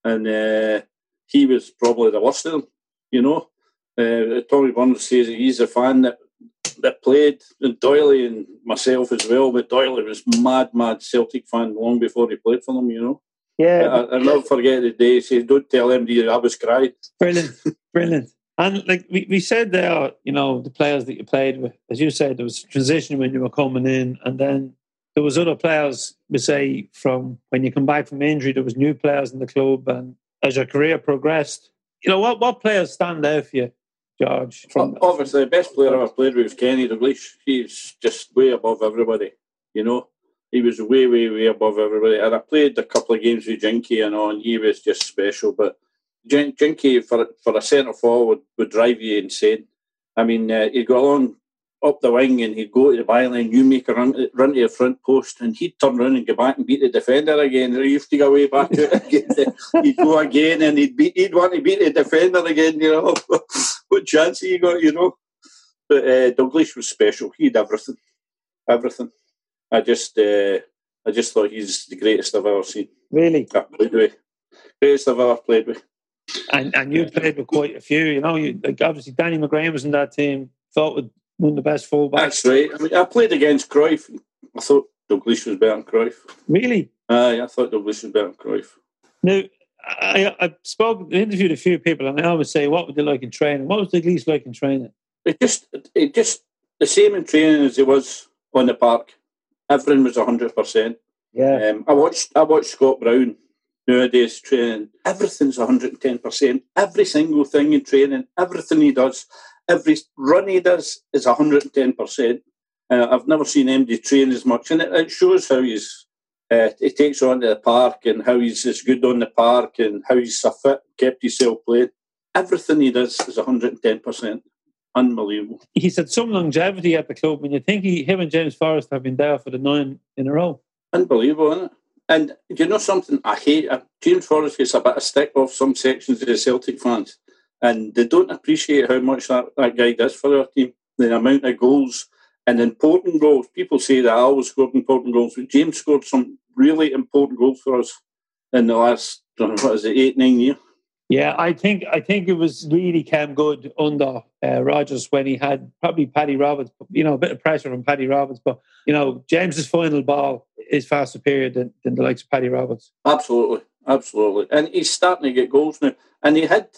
And uh, he was probably the worst of them, you know. Uh, Tommy Burns says he's a fan that that played, and Doyley and myself as well. But Doyley was mad, mad Celtic fan long before he played for them, you know. Yeah, I, will never forget the day he said, "Don't tell MD I was crying." Brilliant, brilliant. And like we, we said there, you know, the players that you played with, as you said, there was transition when you were coming in, and then there was other players, we say, from when you come back from injury, there was new players in the club, and as your career progressed, you know, what what players stand out for you, George? From, Obviously, the best player I ever played with was Kenny Dalglish. He's just way above everybody, you know. He was way, way, way above everybody. And I played a couple of games with Jinky and on. He was just special, but Jinky for for a centre forward would drive you insane. I mean, uh, he'd go along up the wing and he'd go to the byline, you make a run, run to the front post, and he'd turn around and go back and beat the defender again. You have to go way back to it again. he'd go again and he'd beat, he'd want to beat the defender again, you know. what chance he got, you know? But uh, Dalglish was special. He had everything. Everything. I just uh, I just thought he's the greatest I've ever seen. Really? Played with. Greatest I've ever played with. And and you played with quite a few, you know. You, like obviously Danny McGrain was in that team. Thought with one of the best fullbacks. That's right. I mean, I played against Cruyff. I thought Dalglish was better than Cruyff. Really? Aye, I thought Dalglish was better than Cruyff. Now, I, I spoke, interviewed a few people, and I always say, "What would they like in training? What was the least like in training?" It just, it just the same in training as it was on the park. Everything was hundred percent. Yeah. Um, I watched, I watched Scott Brown nowadays training. Everything's hundred and ten percent. Every single thing in training, everything he does, every run he does is hundred and ten percent. Uh, I've never seen anybody train as much, and it, it shows how he's uh, he takes on to the park and how he's as good on the park and how he's so fit, kept himself playing. Everything he does is 110%. Unbelievable. He's had some longevity at the club, and you think he, him and James Forrest have been there for the nine in a row. Unbelievable, isn't it? And do you know something I hate? Uh, James Forrest gets a bit of stick off some sections of the Celtic fans, and they don't appreciate how much that, that guy does for our team. The amount of goals and important goals. People say that I always scored important goals, but James scored some really important goals for us in the last what is it, eight nine years. Yeah, I think I think it was really came good under uh, Rodgers when he had probably Paddy Roberts, you know, a bit of pressure from Paddy Roberts, but you know, James's final ball is far superior than, than the likes of Paddy Roberts. Absolutely, absolutely, and he's starting to get goals now. And he had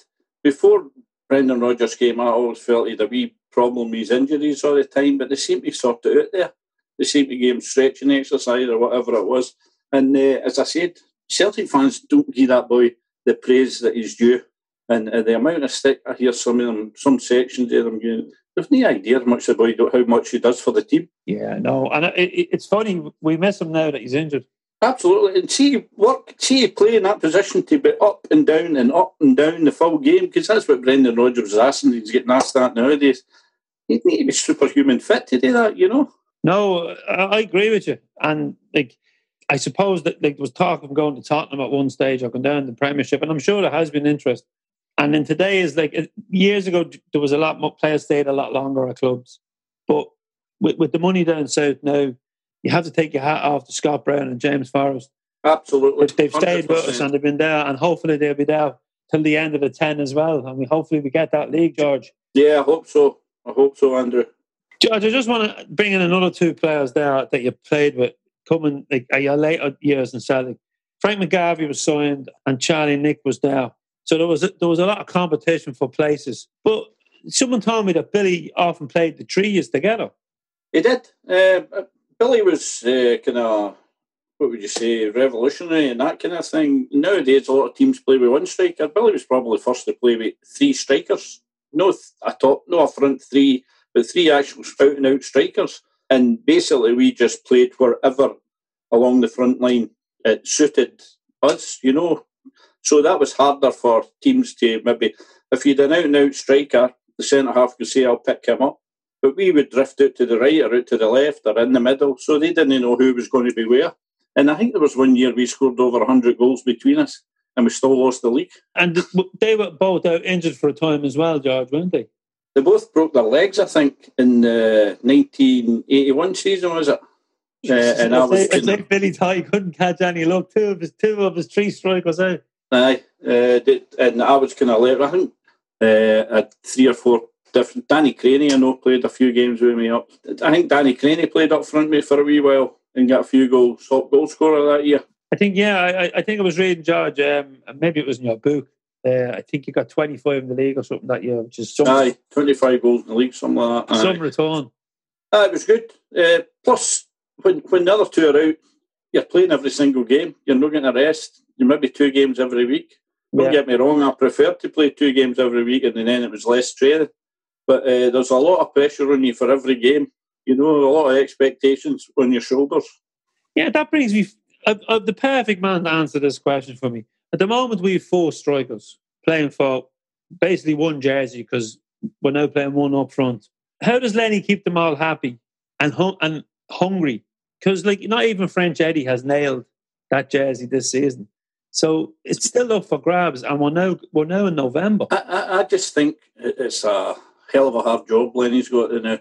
before Brendan Rodgers came, out I always felt he had a wee problem with his injuries all the time, but they seem to sort it out there. They seem to give him stretching exercise or whatever it was. And uh, as I said, Celtic fans don't give that boy the praise that he's due. And uh, the amount of stick I hear some of them, some sections of them giving, they've no idea how much the boy, how much he does for the team. Yeah, no, and it, it's funny we miss him now that he's injured. Absolutely, and see work, see play in that position to be up and down and up and down the full game because that's what Brendan Rodgers is asking. He's getting asked that nowadays. He'd need to be superhuman fit to do that, you know. No, I agree with you, and like I suppose that like, there was talk of going to Tottenham at one stage or going down the Premiership, and I'm sure there has been interest. And then today is like years ago, there was a lot more players stayed a lot longer at clubs, but with, with the money down south now, you have to take your hat off to Scott Brown and James Forrest. Absolutely, they've stayed 100%. with us and they've been there, and hopefully they'll be there till the end of the ten as well. And we hopefully we get that league, George. Yeah, I hope so. I hope so, Andrew. George, I just want to bring in another two players there that you played with coming like your later years in Celtic. Frank McGarvey was signed and Charlie Nick was there. So there was a, there was a lot of competition for places. But someone told me that Billy often played the three years together. He did. Uh, Billy was uh, kind of what would you say, revolutionary and that kind of thing. Nowadays, a lot of teams play with one striker. Billy was probably first to play with three strikers. No a top, no a front three, but three actual out and out strikers. And basically, we just played wherever along the front line it suited us, you know. So that was harder for teams to maybe, if you'd an out and out striker, the centre half could say, I'll pick him up. But we would drift out to the right or out to the left or in the middle. So they didn't know who was going to be where. And I think there was one year we scored over 100 goals between us and we still lost the league. And they were both out injured for a time as well, George, weren't they? They both broke their legs, I think, in the 1981 season, was it? Uh, and I was. It's like Billy he couldn't catch any luck. Two of his two of his three strikers out. Aye, uh, and I was kind of late. I think uh, had three or four different. Danny Crainie, I know, played a few games with me up. I think Danny Crainie played up front me for a wee while and got a few goals, top goal scorer that year. I think, yeah, I, I think I was reading George. Um, maybe it was in your book uh, I think you got 25 in the league or something that year, which is some, Aye, 25 goals in the league, something like that. Some return. Uh, it was good. Uh, plus, when, when the other two are out, you're playing every single game. You're not getting a rest. You maybe two games every week. Don't yeah. get me wrong, I prefer to play two games every week and then it was less training. But uh, there's a lot of pressure on you for every game. You know, a lot of expectations on your shoulders. Yeah, that brings me uh, uh, the perfect man to answer this question for me. At the moment, we have four strikers playing for basically one jersey because we're now playing one up front. How does Lenny keep them all happy and and hungry? Because like not even French Eddie has nailed that jersey this season. So it's still up for grabs, and we're now we're now in November. I, I, I just think it's a hell of a hard job Lenny's got in now.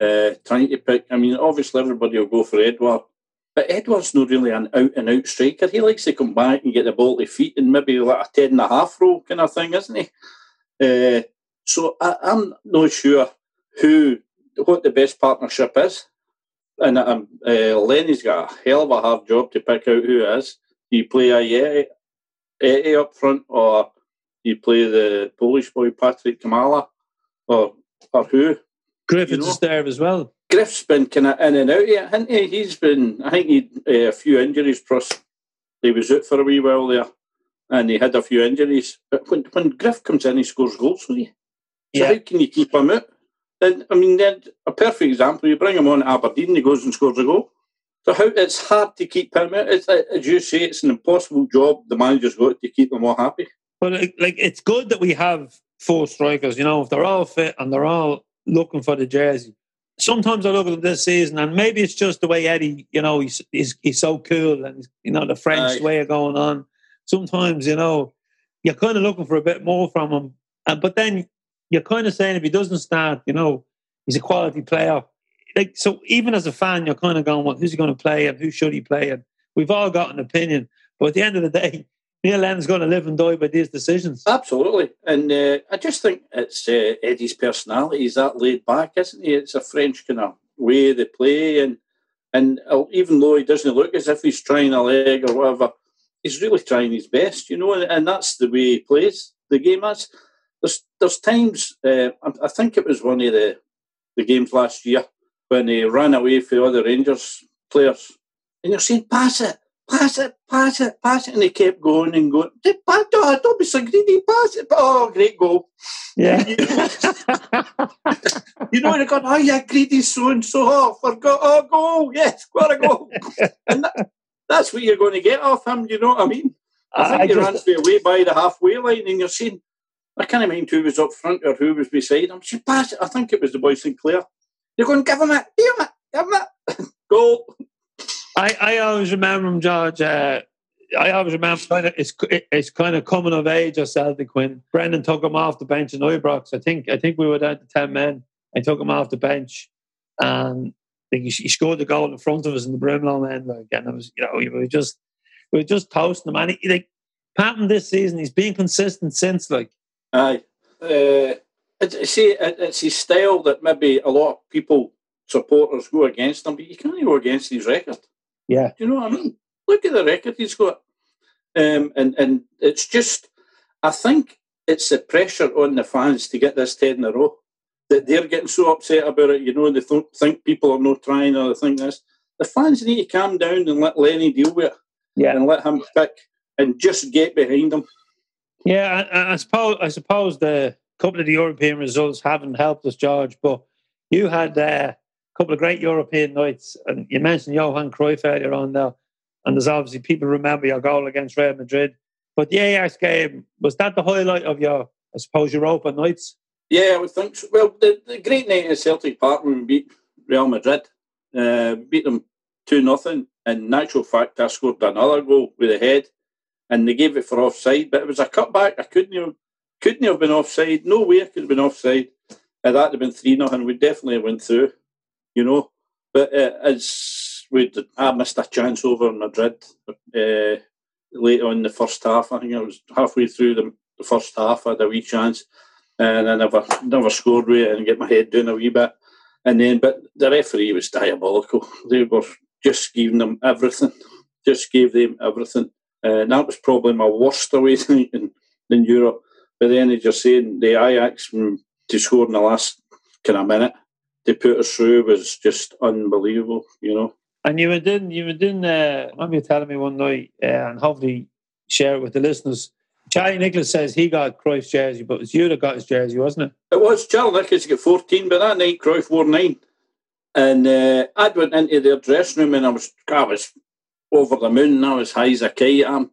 Uh, trying to pick. I mean, obviously everybody will go for Edouard, but Edouard's not really an out and out striker. He likes to come back and get the ball to feet and maybe like a ten and a half roll kind of thing, isn't he? Uh, so I, I'm not sure who what the best partnership is. And um, uh, Lenny's got a hell of a hard job to pick out who is. Do you play a Yeti, up front or do you play the Polish boy Patryk Klimala or or who? Griffiths You know- is there as well. Griff's been kind of in and out here, hasn't he? He's been, I think he uh, a few injuries. Plus, he was out for a wee while there, and he had a few injuries. But when when Griff comes in, he scores goals for you. So Yeah. how can you keep him out? And I mean, then a perfect example. You bring him on at Aberdeen, he goes and scores a goal. So how it's hard to keep him out. It's, as you say, it's an impossible job. The manager's got to keep them all happy. But like it's good that we have four strikers. You know, if they're all fit and they're all looking for the jersey. Sometimes I look at this season, and maybe it's just the way Eddie, you know, he's he's, he's so cool, and you know the French Aye. way of going on. Sometimes you know you're kind of looking for a bit more from him, and but then you're kind of saying if he doesn't start, you know, he's a quality player. Like so, even as a fan, you're kind of going, well, who's he going to play and who should he play? And we've all got an opinion, but at the end of the day, Neil Lennon's going to live and die by these decisions. Absolutely, and uh, I just think it's uh, Eddie's personality. He's that laid back, isn't he? It's a French kind of way they play, and and uh, even though he doesn't look as if he's trying a leg or whatever, he's really trying his best, you know. And, and that's the way he plays the game. That's there's there's times uh, I, think it was one of the the games last year when he ran away for the other Rangers players, and you're saying pass it, pass it, pass it, pass it, and he kept going and going. Don't, be so greedy, pass it. Oh, great goal! Yeah. You know, they're going, oh yeah, greedy so and so. Oh, forgot. Oh, goal! Yes, got a goal. and that, that's what you're going to get off him. You know what I mean? I think I he just- ran away by the halfway line, and you're saying, I can't mind who was up front or who was beside him. She pass it. I think it was the boy Sinclair. You're going, give him it, give him it, give him it. goal. I, I always remember him, George. Uh, I always remember kind of, it's it's kind of coming of age of Celtic when Brendan took him off the bench in Ibrox. I think I think we were down to ten men. I took him off the bench, and I think he, he scored the goal in front of us in the Broomloan end. Like, and it was you know we were just we were just toasting him. And he, like Patton this season, he's been consistent since. Like Aye. Uh, see, it, it's his style that maybe a lot of people, supporters, go against him, but you can't go against his record. Yeah, Do you know what I mean? Look at the record he's got. Um, and, and it's just, I think it's the pressure on the fans to get this 10 in a row that they're getting so upset about it. You know, and they th- think people are not trying or they think this. The fans need to calm down and let Lenny deal with it yeah. and let him pick and just get behind him. Yeah, I, I suppose I suppose the couple of the European results haven't helped us, George. But you had uh, couple of great European nights, and you mentioned Johan Cruyff earlier on there. And there's obviously people remember your goal against Real Madrid. But the Ajax game was that the highlight of your, I suppose, Europa nights? Yeah, I would think so. Well, the, the great night at Celtic Park when we beat Real Madrid, uh, beat them 2 nothing. And in fact, I scored another goal with a head and they gave it for offside, but it was a cutback. I couldn't have, couldn't have been offside. No way I could have been offside. Uh, that'd have been 3 nothing. We definitely went through, you know. But uh, as we I missed a chance over in Madrid uh, late on the first half. I think I was halfway through the, the first half. I had a wee chance and I never never scored with it and get my head down a wee bit. And then, but the referee was diabolical. They were just giving them everything, just gave them everything. Uh, and that was probably my worst away night in, in Europe. But then they just saying the Ajax mm, to score in the last kind of minute to put us through was just unbelievable, you know. And you were doing, you were doing, uh, remember you telling me one night, uh, and hopefully share it with the listeners. Charlie Nicholas says he got Cruyff's jersey, but it was you that got his jersey, wasn't it? It was Charlie Nicholas got 14, but that night Cruyff wore nine. And uh, I went into their dressing room and I was, I was over the moon. I was high as a kite. I'm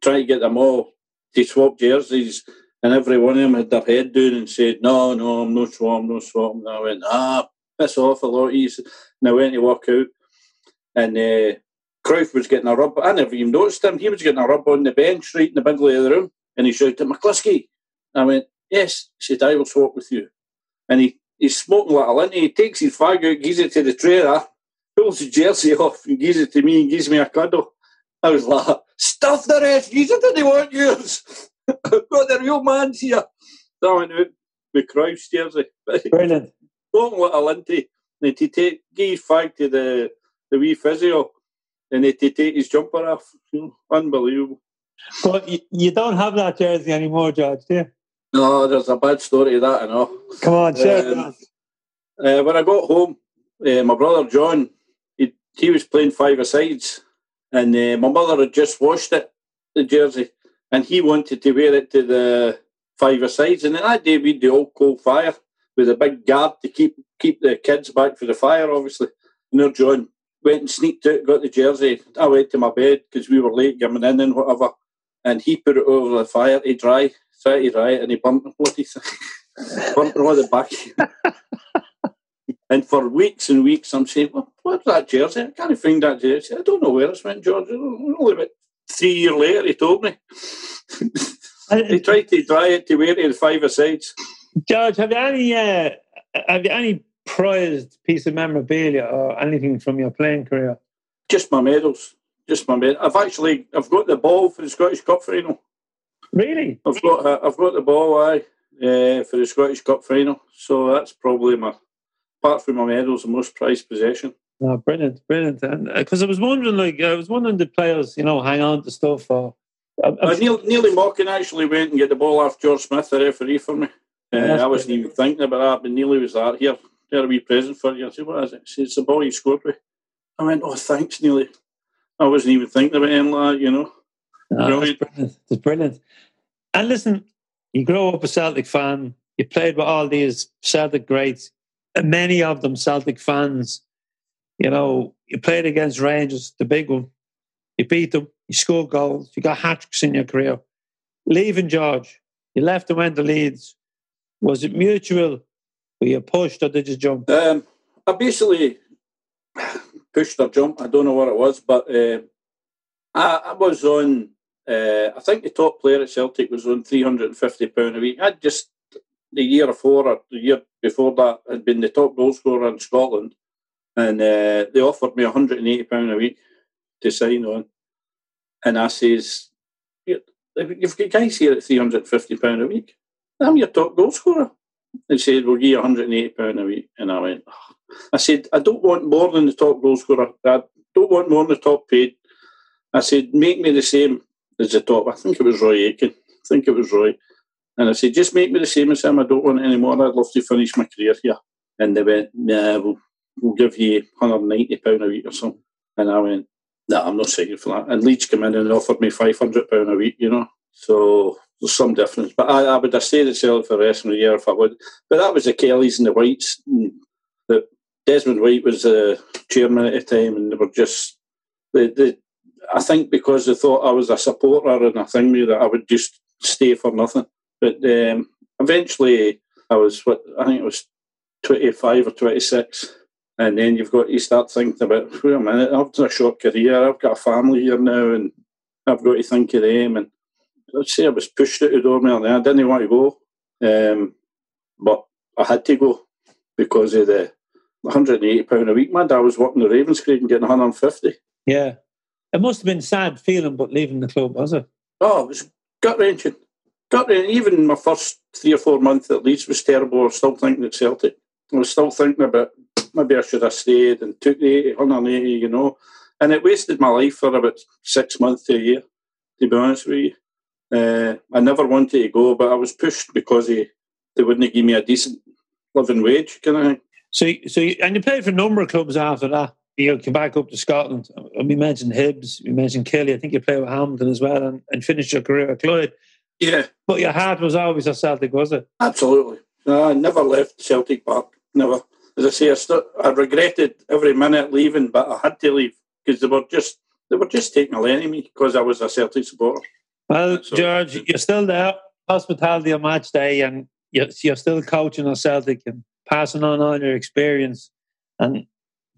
trying to get them all to swap jerseys. And every one of them had their head down and said, No, no, I'm no swam, no swam. And I went, Ah, piss off a lot. He's and I went to walk out. And uh, Cruyff was getting a rub. I never even noticed him. He was getting a rub on the bench right in the middle of the room. And he shouted, McCluskey. I went, Yes. He said, I will swap with you. And he, he's smoking like a lint. He takes his fag out, gives it to the trainer, pulls his jersey off and gives it to me and gives me a cuddle. I was like, Stuff the rest. You didn't want yours. I've got the real man's here. So I went out with Cruyff's jersey. Brilliant. Smoking like a linty. And to take, give his fag to the, the wee physio and to take his jumper off. Unbelievable. But you, you don't have that jersey anymore, George, do you? No, there's a bad story to that, I know. Come on, share Um, Uh, when I got home, uh, my brother John, he, he was playing five sides, and uh, my mother had just washed it, the jersey, and he wanted to wear it to the five sides. And then that day we'd the old coal fire with a big guard to keep keep the kids back for the fire, obviously. And John went and sneaked out, got the jersey. I went to my bed because we were late coming in and whatever. And he put it over the fire to dry, try to dry it, and he burnt the bloody thing. burnt it on the back. And for weeks and weeks, I'm saying, well, what's that jersey? I can't find that jersey. I don't know where it's went, George. Only about three years later, he told me. he tried to dry it to wear it in five sides. George, have you any uh, have you any prized piece of memorabilia or anything from your playing career? Just my medals. Just my medal. I've actually, I've got the ball for the Scottish Cup final. Really? I've got, uh, I've got the ball, aye, uh, for the Scottish Cup final. So that's probably my, apart from my medals, the most prized possession. No, brilliant, brilliant. And because I was wondering, like, I was wondering, the players, you know, hang on to stuff or. I'm- I'm Uh, Neil, Neilly Mochan actually went and get the ball off George Smith, the referee, for me. Uh, I wasn't even thinking about that, but Neilly was that. Here, here a wee present for you. I said, what is it? Said, it's the ball you scored with. I went, oh, thanks, Neilly. I wasn't even thinking about anything like that, you know. No, Brilliant. that's brilliant. It's brilliant. And listen, you grow up a Celtic fan. You played with all these Celtic greats, and many of them Celtic fans. You know, you played against Rangers, the big one. You beat them. You scored goals. You got hat tricks in your career. Leaving George, you left and went to Leeds. Was it mutual? Were you pushed or did you jump? Um, I basically pushed or jumped. I don't know what it was, but uh, I, I was on. Uh, I think the top player at Celtic was on three hundred and fifty pound a week. I'd just the year before or the year before that had been the top goal scorer in Scotland, and uh, they offered me one hundred and eighty pound a week to sign on, and I says, "You- "You've got guys here at three hundred and fifty pound a week. I'm your top goal scorer." They said, "We'll give you one hundred and eighty pound a week," and I went. "Oh." I said, I don't want more than the top goal scorer. I don't want more than the top paid. I said, make me the same as the top. I think it was Roy Aitken. I think it was Roy. And I said, just make me the same as him. I don't want any more. I'd love to finish my career here. And they went, nah, we'll, we'll give you £190 a week or something. And I went, no, I'm not saying for that. And Leeds came in and offered me £500 a week, you know. So there's some difference. But I, I would have stayed at Celtic for the rest of the year if I would. But that was the Kellys and the Whites. The, Desmond White was the chairman at the time, and they were just they, they, I think because they thought I was a supporter and a thing that I would just stay for nothing. But um, eventually, I was what I think it was twenty five or twenty six, and then you've got you start thinking about wait a minute, I've done a short career, I've got a family here now, and I've got to think of them. And I'd say I was pushed out the door than I didn't want to go, um, but I had to go because of the 180 pound a week. My dad was working the Ravenscraig and getting 150. Yeah. It must have been sad feeling, but leaving the club, was it? Oh, it was gut wrenching. Gut wrenching. Even my first three or four months at Leeds was terrible. I was still thinking at Celtic. I was still thinking about maybe I should have stayed and took the 80, 180, you know. And it wasted my life for about six months to a year, to be honest with you. Uh, I never wanted to go, but I was pushed because he, they wouldn't give me a decent living wage, kind of thing. So, so you, and you played for a number of clubs after that. You came back up to Scotland. We mentioned Hibs, we mentioned Killie. I think you played with Hamilton as well, and, and finished your career at Clyde. Yeah, But your heart was always a Celtic, was it? Absolutely. No, I never left Celtic Park. Never. As I say, I, st- I regretted every minute leaving, but I had to leave because they were just they were just taking a line of me because I was a Celtic supporter. Well, So- George, you're still there. hospitality on match day and you're, you're still coaching on Celtic and passing on all your experience. And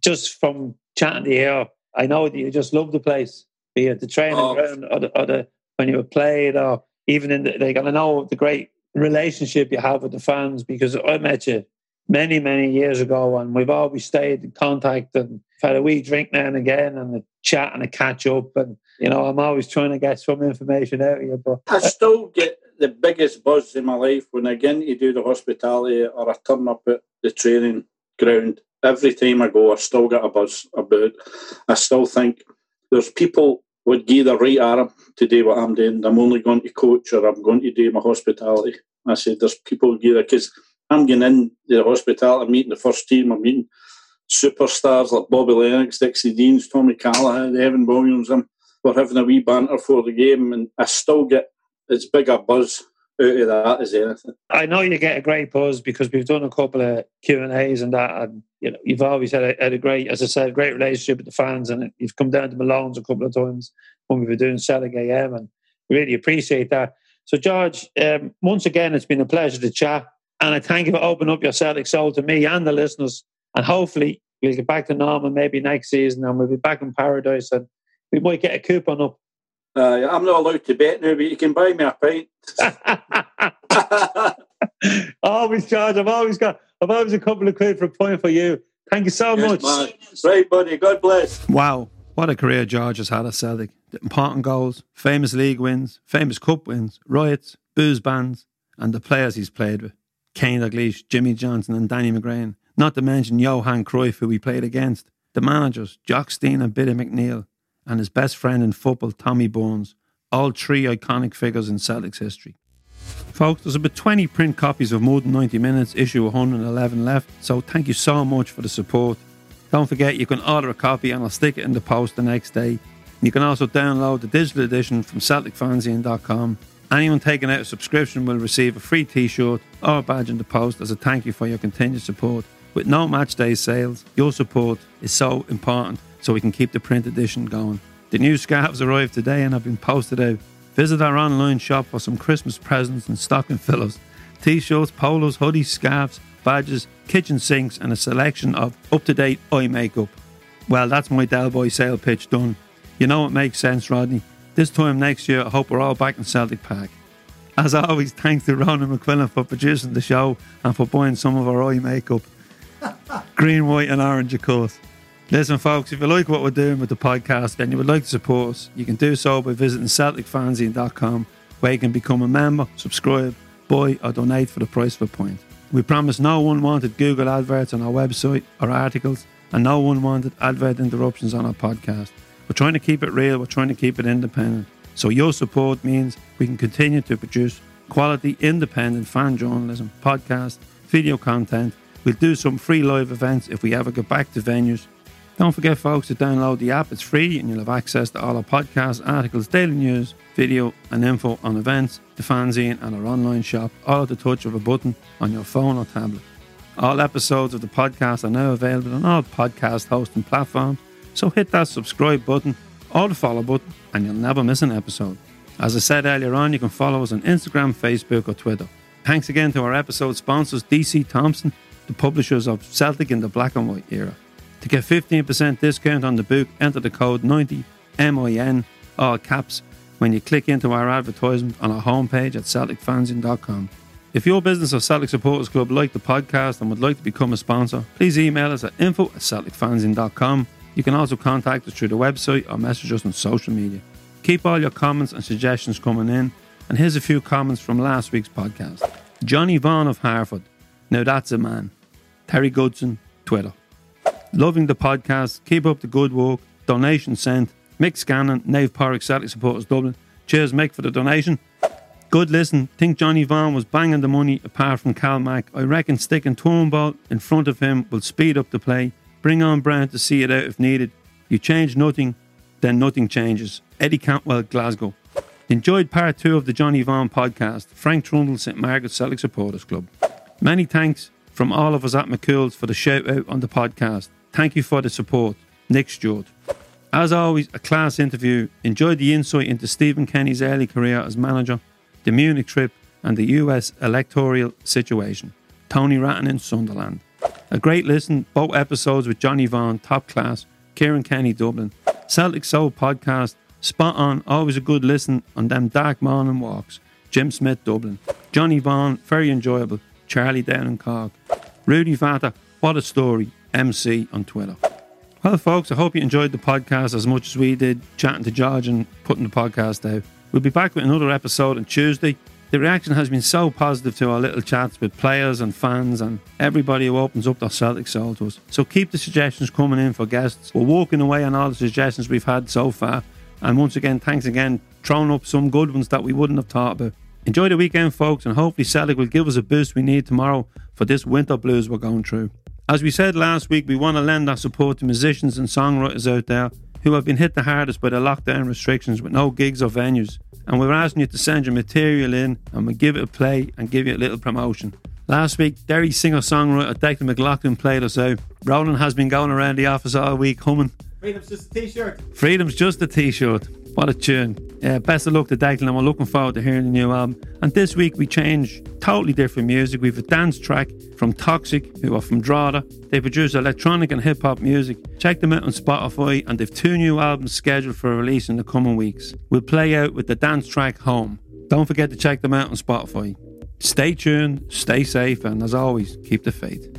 just from chatting to you, I know that you just love the place, be it the training oh. ground or the, or the when you were played or even in the, like, I know the great relationship you have with the fans because I met you many, many years ago and we've always stayed in contact and had a wee drink now and again and a chat and a catch up. And, you know, I'm always trying to get some information out of you. But I still get the biggest buzz in my life when get to do the hospitality or I turn up at the training ground. Every time I go, I still get a buzz about. I still think there's people would give the right arm to do what I'm doing. I'm only going to coach or I'm going to do my hospitality. I said there's people give because I'm getting in the hospitality, I'm meeting the first team, I'm meeting superstars like Bobby Lennox, Dixie Deans, Tommy Callaghan, Evan Williams. I'm, we're having a wee banter for the game, and I still get as big a buzz out of that as anything. I know you get a great buzz because we've done a couple of Q and A's and that, and you know you've always had a, had a, great, as I said, great relationship with the fans, and you've come down to Malone's a couple of times when we were doing Celtic AM, and we really appreciate that. So, George, um, once again, it's been a pleasure to chat, and I thank you for opening up your Celtic soul to me and the listeners, and hopefully we'll get back to normal maybe next season, and we'll be back in paradise, and we might get a coupon up uh, I'm not allowed to bet now, but you can buy me a pint. always, George. I've always got. I've always a couple of quid for a point for you. Thank you so yes, much. Man. Right, buddy. God bless. Wow, what a career George has had at Celtic. Important goals, famous league wins, famous cup wins, riots, booze bans, and the players he's played with: Kenny Dalglish, Jimmy Johnstone, and Danny McGrain. Not to mention Johan Cruyff, who we played against. The managers, Jock Stein and Billy McNeill and his best friend in football, Tommy Burns, all three iconic figures in Celtic's history. Folks, there's about 20 print copies of More Than 90 Minutes, issue 111 left, so thank you so much for the support. Don't forget you can order a copy and I'll stick it in the post the next day. You can also download the digital edition from CelticFanzine.com. Anyone taking out a subscription will receive a free t shirt or a badge in the post as a thank you for your continued support. With no match day sales, your support is so important so we can keep the print edition going. The new scarves arrived today and have been posted out. Visit our online shop for some Christmas presents and stocking fillers. T shirts, polos, hoodies, scarves, badges, kitchen sinks, and a selection of up to date eye makeup. Well, that's my Del Boy sale pitch done. You know it makes sense, Rodney. This time next year, I hope we're all back in Celtic Park. As always, thanks to Ronan McQuillan for producing the show and for buying some of our eye makeup. Green, white, and orange, of course. Listen, folks, if you like what we're doing with the podcast and you would like to support us, you can do so by visiting CelticFanzine.com, where you can become a member, subscribe, buy, or donate for the price of a point. We promise no unwanted Google adverts on our website or articles, and no unwanted advert interruptions on our podcast. We're trying to keep it real, we're trying to keep it independent. So your support means we can continue to produce quality, independent fan journalism, podcast, video content. We'll do some free live events if we ever get back to venues don't forget, folks, to download the app. It's free and you'll have access to all our podcasts, articles, daily news, video, and info on events, the fanzine, and our online shop, all at the touch of a button on your phone or tablet. All episodes of the podcast are now available on all podcast hosting platforms, so hit that subscribe button or the follow button and you'll never miss an episode. As I said earlier on, you can follow us on Instagram, Facebook, or Twitter. Thanks again to our episode sponsors, DC Thomson, the publishers of Celtic in the Black and White era. To get 15% discount on the book, enter the code 90MIN, all caps, when you click into our advertisement on our homepage at CelticFanzine.com. If your business or Celtic Supporters Club like the podcast and would like to become a sponsor, please email us at info at CelticFanzine.com. You can also contact us through the website or message us on social media. Keep all your comments and suggestions coming in. And here's a few comments from last week's podcast. Johnny Vaughan of Harford. Now that's a man. Terry Goodson, Twitter. Loving the podcast. Keep up the good work. Donation sent. Mick Scannon, Nave Park Celtic Supporters Dublin. Cheers, Mick, for the donation. Good listen. Think Johnny Vaughan was banging the money apart from Cal Mack. I reckon sticking Turnbull in front of him will speed up the play. Bring on Brown to see it out if needed. You change nothing, then nothing changes. Eddie Cantwell, Glasgow. Enjoyed part two of the Johnny Vaughan podcast. Frank Trundle, St Margaret's Celtic Supporters Club. Many thanks from all of us at McCool's for the shout out on the podcast. Thank you for the support. Nick Stewart. As always, a class interview. Enjoyed the insight into Stephen Kenny's early career as manager, the Munich trip, and the US electoral situation. Tony Ratton in Sunderland. A great listen, both episodes with Johnny Vaughan, top class, Kieran Kenny, Dublin. Celtic Soul podcast, spot on, always a good listen on them dark morning walks. Jim Smith, Dublin. Johnny Vaughan, very enjoyable. Charlie down in Cork. Rudi Vata, what a story. MC on Twitter. Well, folks, I hope you enjoyed the podcast as much as we did chatting to George and putting the podcast out. We'll be back with another episode on Tuesday. The reaction has been so positive to our little chats with players and fans and everybody who opens up their Celtic soul to us. So keep the suggestions coming in for guests. We're walking away on all the suggestions we've had so far. And once again, thanks again, throwing up some good ones that we wouldn't have thought about. Enjoy the weekend, folks, and hopefully Celtic will give us a boost we need tomorrow for this winter blues we're going through. As we said last week, we want to lend our support to musicians and songwriters out there who have been hit the hardest by the lockdown restrictions with no gigs or venues. And we're asking you to send your material in and we'll give it a play and give you a little promotion. Last week, Derry singer songwriter Declan McLaughlin played us out. Roland has been going around the office all week humming. Freedom's just a t shirt. Freedom's just a t shirt. What a tune. Yeah, best of luck to Declan, and we're looking forward to hearing the new album. And this week we change totally different music. We have a dance track from Toxic, who are from Drogheda. They produce electronic and hip hop music. Check them out on Spotify, and they've two new albums scheduled for release in the coming weeks. We'll play out with the dance track Home. Don't forget to check them out on Spotify. Stay tuned, stay safe, and as always, keep the faith.